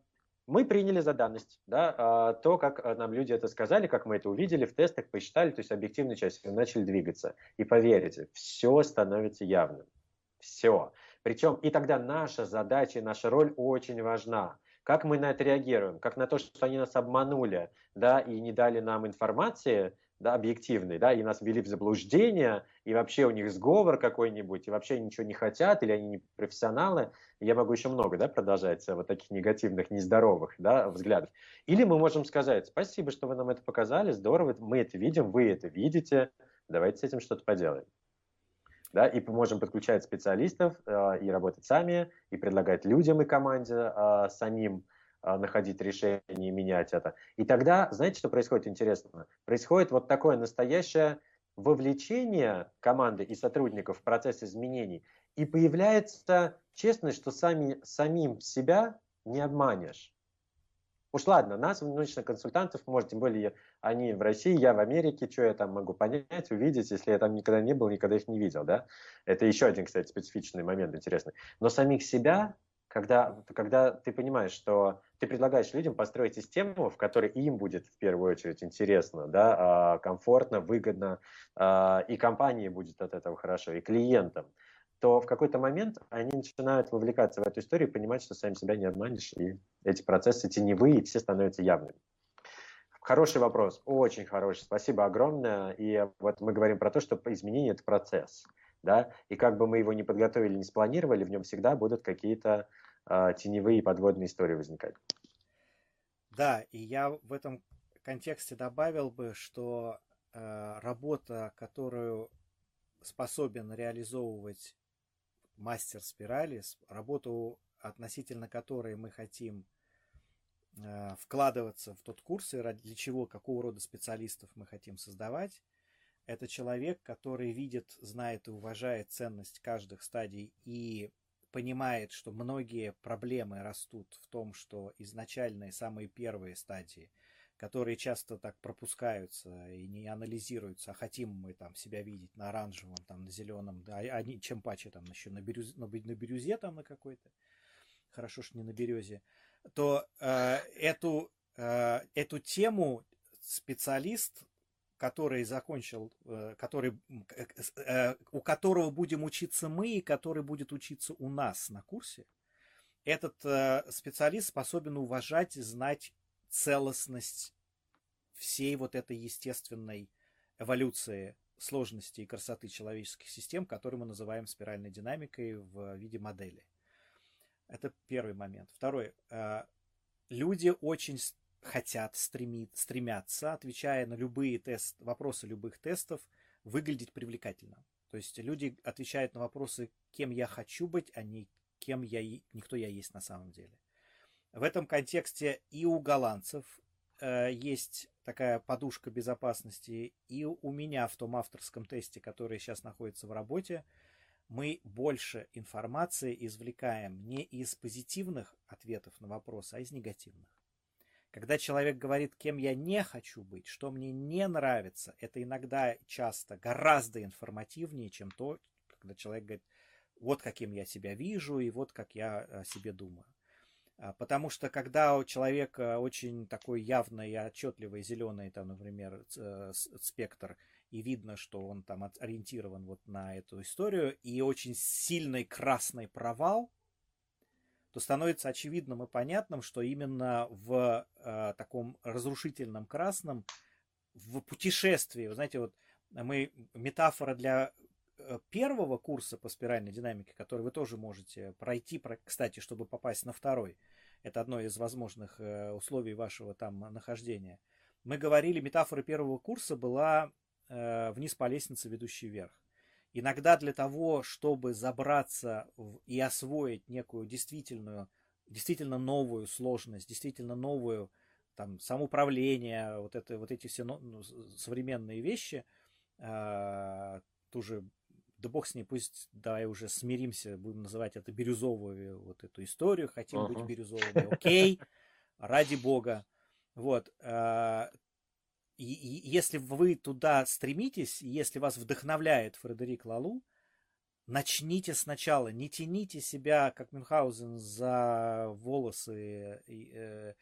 мы приняли за данность, да, э, то, как нам люди это сказали, как мы это увидели в тестах, посчитали, то есть объективной частью, начали двигаться. И поверьте, все становится явным. Все. Причем и тогда наша задача, наша роль очень важна. Как мы на это реагируем? Как на то, что они нас обманули, да, и не дали нам информации, да, объективной, да, и нас ввели в заблуждение, и вообще у них сговор какой-нибудь, и вообще ничего не хотят, или они не профессионалы. Я могу еще много, да, продолжать вот таких негативных, нездоровых, да, взглядов. Или мы можем сказать, спасибо, что вы нам это показали, здорово, мы это видим, вы это видите, давайте с этим что-то поделаем да, и можем подключать специалистов э, и работать сами, и предлагать людям и команде э, самим э, находить решение и менять это. И тогда, знаете, что происходит интересно? Происходит вот такое настоящее вовлечение команды и сотрудников в процесс изменений, и появляется честность, что сами, самим себя не обманешь. Уж ладно, нас, научных консультантов, может, тем более они в России, я в Америке, что я там могу понять, увидеть, если я там никогда не был, никогда их не видел, да? Это еще один, кстати, специфичный момент интересный. Но самих себя, когда, когда ты понимаешь, что ты предлагаешь людям построить систему, в которой им будет в первую очередь интересно, да, а, комфортно, выгодно, а, и компании будет от этого хорошо, и клиентам, то в какой-то момент они начинают вовлекаться в эту историю и понимать, что сами себя не обманешь, и эти процессы теневые, и все становятся явными. Хороший вопрос, очень хороший. Спасибо огромное. И вот мы говорим про то, что изменение – это процесс. Да? И как бы мы его не подготовили, не спланировали, в нем всегда будут какие-то э, теневые подводные истории возникать. Да, и я в этом контексте добавил бы, что э, работа, которую способен реализовывать мастер спирали, работу, относительно которой мы хотим э, вкладываться в тот курс и ради для чего, какого рода специалистов мы хотим создавать. Это человек, который видит, знает и уважает ценность каждых стадий и понимает, что многие проблемы растут в том, что изначальные, самые первые стадии, которые часто так пропускаются и не анализируются, а хотим мы там себя видеть на оранжевом, там, на зеленом, да, а не, чем паче там еще на бирюзе, на, на бирюзе там на какой-то, хорошо, что не на березе, то э, эту, э, эту тему специалист который закончил, э, который, э, э, у которого будем учиться мы и который будет учиться у нас на курсе, этот специалист способен уважать знать целостность всей вот этой естественной эволюции сложности и красоты человеческих систем, которую мы называем спиральной динамикой в виде модели. Это первый момент. Второй. Люди очень хотят, стремит, стремятся, отвечая на любые тест, вопросы любых тестов, выглядеть привлекательно. То есть люди отвечают на вопросы, кем я хочу быть, а не кем я, никто я есть на самом деле. В этом контексте и у голландцев э, есть такая подушка безопасности, и у меня в том авторском тесте, который сейчас находится в работе, мы больше информации извлекаем не из позитивных ответов на вопросы, а из негативных. Когда человек говорит, кем я не хочу быть, что мне не нравится, это иногда часто гораздо информативнее, чем то, когда человек говорит, вот каким я себя вижу и вот как я о себе думаю. А, потому что когда у человека очень такой явный и отчетливый зеленый, там, например, э, спектр, и видно, что он там ориентирован вот на эту историю, и очень сильный красный провал, то становится очевидным и понятным, что именно в э, таком разрушительном красном, в путешествии, вы знаете, вот мы метафора для первого курса по спиральной динамике, который вы тоже можете пройти, кстати, чтобы попасть на второй. Это одно из возможных э, условий вашего там нахождения. Мы говорили, метафора первого курса была э, вниз по лестнице, ведущей вверх. Иногда для того, чтобы забраться и освоить некую действительную, действительно новую сложность, действительно новую там, самоуправление, вот, это, вот эти все ну, современные вещи, э, тоже, да бог с ней, пусть давай уже смиримся, будем называть это бирюзовую вот эту историю, хотим uh-huh. быть бирюзовыми, окей, ради бога. Вот, э, и, и если вы туда стремитесь, если вас вдохновляет Фредерик Лалу, начните сначала, не тяните себя, как Мюнхгаузен, за волосы э, э,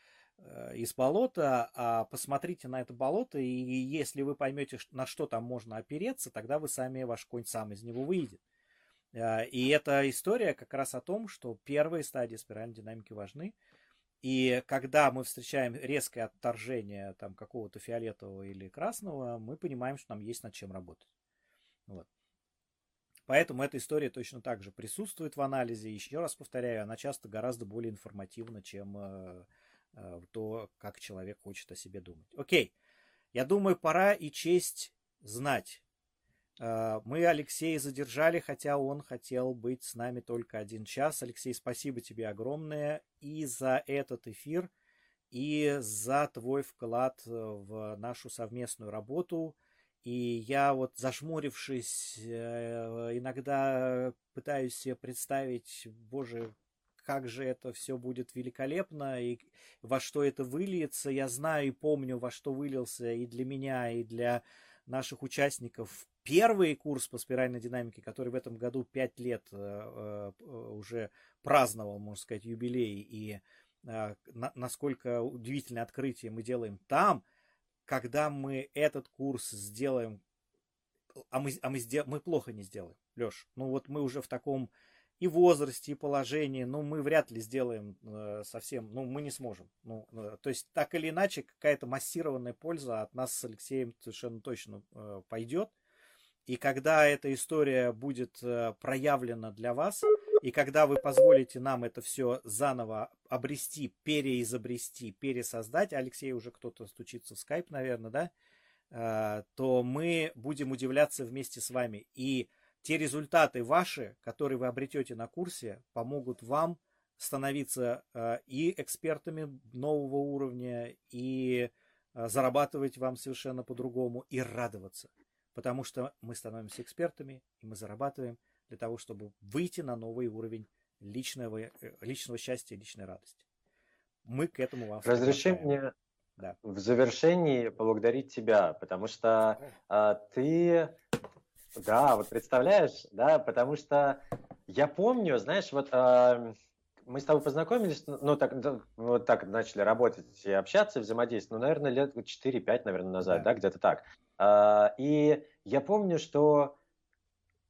из болота, а посмотрите на это болото, и если вы поймете, на что там можно опереться, тогда вы сами, ваш конь сам из него выйдет. Э, и эта история как раз о том, что первые стадии спиральной динамики важны, и когда мы встречаем резкое отторжение там, какого-то фиолетового или красного, мы понимаем, что нам есть над чем работать. Вот. Поэтому эта история точно так же присутствует в анализе. Еще раз повторяю, она часто гораздо более информативна, чем э, то, как человек хочет о себе думать. Окей, я думаю, пора и честь знать, Э, мы Алексея задержали, хотя он хотел быть с нами только один час. Алексей, спасибо тебе огромное и за этот эфир, и за твой вклад э, в нашу совместную работу. И я вот зажмурившись, иногда пытаюсь себе представить, боже, как же это все будет великолепно и во что это выльется. Я знаю и помню, во что вылился и для меня, и для наших участников первый курс по спиральной динамике, который в этом году 5 лет э, э, уже праздновал, можно сказать, юбилей, и э, насколько удивительное открытие мы делаем там, когда мы этот курс сделаем, а мы, а мы, сдел, мы плохо не сделаем, Леш. Ну вот мы уже в таком и возрасте, и положении, ну, мы вряд ли сделаем э, совсем, ну, мы не сможем. Ну, э, то есть, так или иначе, какая-то массированная польза от нас с Алексеем совершенно точно э, пойдет. И когда эта история будет э, проявлена для вас, и когда вы позволите нам это все заново обрести, переизобрести, пересоздать, Алексей уже кто-то стучится в скайп, наверное, да, э, то мы будем удивляться вместе с вами. И те результаты ваши, которые вы обретете на курсе, помогут вам становиться э, и экспертами нового уровня, и э, зарабатывать вам совершенно по-другому, и радоваться. Потому что мы становимся экспертами, и мы зарабатываем для того, чтобы выйти на новый уровень личного, э, личного счастья и личной радости. Мы к этому вас Разреши мне да. в завершении поблагодарить тебя, потому что а, ты, да, вот представляешь, да, потому что я помню, знаешь, вот а, мы с тобой познакомились, ну, так, вот так начали работать и общаться, взаимодействовать, ну, наверное, лет 4-5, наверное, назад, да, да где-то так. А, и я помню, что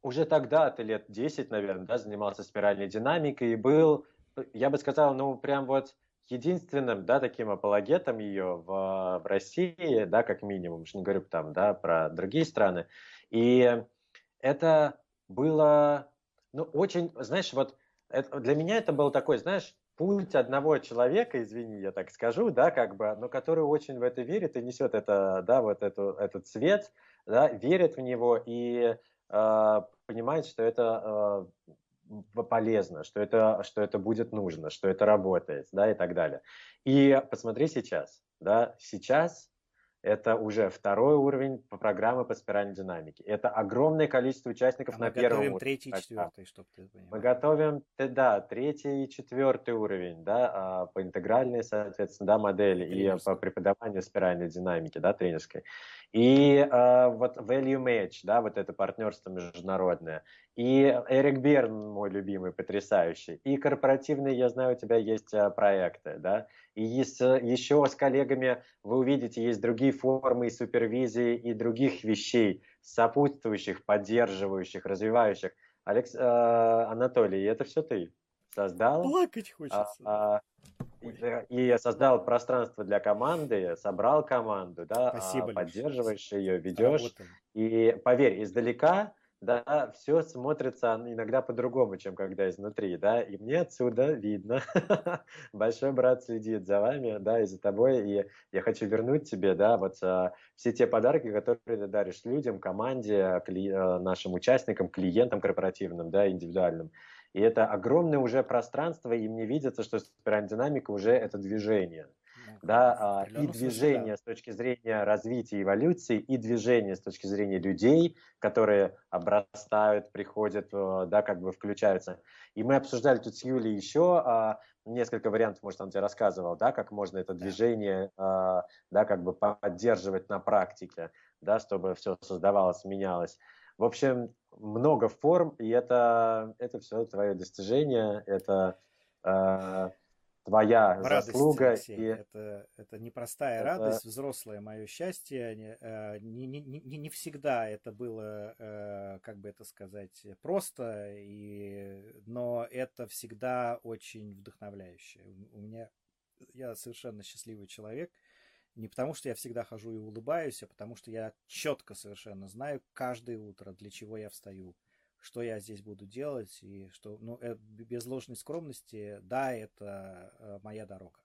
уже тогда, ты лет 10, наверное, да, занимался спиральной динамикой и был, я бы сказал, ну, прям вот единственным, да, таким апологетом ее в, в России, да, как минимум, уж не говорю там, да, про другие страны. И это было, ну, очень, знаешь, вот это, для меня это был такой, знаешь, путь одного человека, извини, я так скажу, да, как бы, но который очень в это верит и несет это, да, вот эту, этот цвет, да, верит в него и э, понимает, что это э, полезно, что это, что это будет нужно, что это работает, да, и так далее. И посмотри сейчас, да, сейчас это уже второй уровень по программе по спиральной динамике. Это огромное количество участников а на первом уровне. Мы готовим третий и четвертый, чтобы ты понимал. Мы готовим, да, третий и четвертый уровень, да, а, по интегральной, соответственно, да, модели и по преподаванию спиральной динамики, да, тренерской. И э, вот Value Match, да, вот это партнерство международное. И Эрик Берн, мой любимый, потрясающий. И корпоративные, я знаю, у тебя есть э, проекты, да. И есть, еще с коллегами вы увидите, есть другие формы и супервизии, и других вещей, сопутствующих, поддерживающих, развивающих. Алекс, э, Анатолий, это все ты создал. Плакать хочется. А, а, и, создал пространство для команды, собрал команду, да, Спасибо, поддерживаешь ее, ведешь. И поверь, издалека да, все смотрится иногда по-другому, чем когда изнутри, да, и мне отсюда видно, *laughs* большой брат следит за вами, да, и за тобой, и я хочу вернуть тебе, да, вот а, все те подарки, которые ты даришь людям, команде, кли, а, нашим участникам, клиентам корпоративным, да, индивидуальным, и это огромное уже пространство, и мне видится, что спиральдинамика уже это движение. Ну, да, а, и движение с точки зрения развития эволюции, и движение с точки зрения людей, которые обрастают, приходят, э, да, как бы включаются. И мы обсуждали тут с Юлей еще а, несколько вариантов, может, он тебе рассказывал, да, как можно это движение, а, да, как бы поддерживать на практике, да, чтобы все создавалось, менялось. В общем, много форм, и это, это все твое достижение, это э, твоя радость, заслуга. Алексей, и... это, это непростая это... радость, взрослое мое счастье. Не, не, не, не всегда это было, э, как бы это сказать, просто, и... но это всегда очень вдохновляюще. У меня я совершенно счастливый человек, не потому, что я всегда хожу и улыбаюсь, а потому что я четко совершенно знаю каждое утро, для чего я встаю, что я здесь буду делать, и что, ну, э, без ложной скромности, да, это э, моя дорога.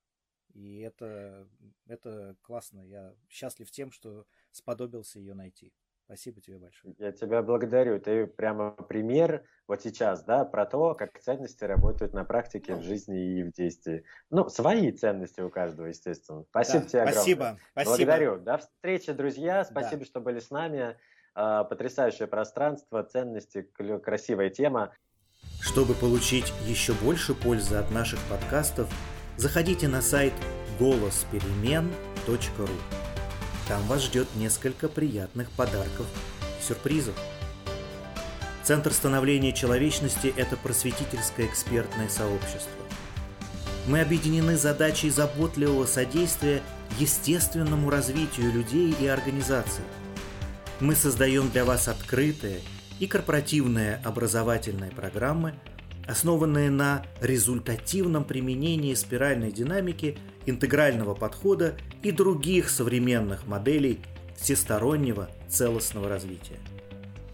И это, это классно. Я счастлив тем, что сподобился ее найти. Спасибо тебе большое. Я тебя благодарю. Ты прямо пример вот сейчас, да, про то, как ценности работают на практике, в жизни и в действии. Ну, свои ценности у каждого, естественно. Спасибо да, тебе огромное. Спасибо. Благодарю. До встречи, друзья. Спасибо, да. что были с нами. А, потрясающее пространство, ценности, красивая тема. Чтобы получить еще больше пользы от наших подкастов, заходите на сайт голосперемен.ру. Там вас ждет несколько приятных подарков и сюрпризов. Центр становления человечности – это просветительское экспертное сообщество. Мы объединены задачей заботливого содействия естественному развитию людей и организаций. Мы создаем для вас открытые и корпоративные образовательные программы, основанные на результативном применении спиральной динамики – интегрального подхода и других современных моделей всестороннего целостного развития.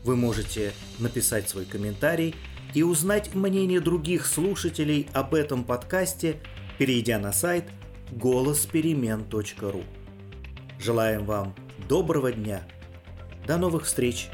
Вы можете написать свой комментарий и узнать мнение других слушателей об этом подкасте, перейдя на сайт голосперемен.ру. Желаем вам доброго дня. До новых встреч!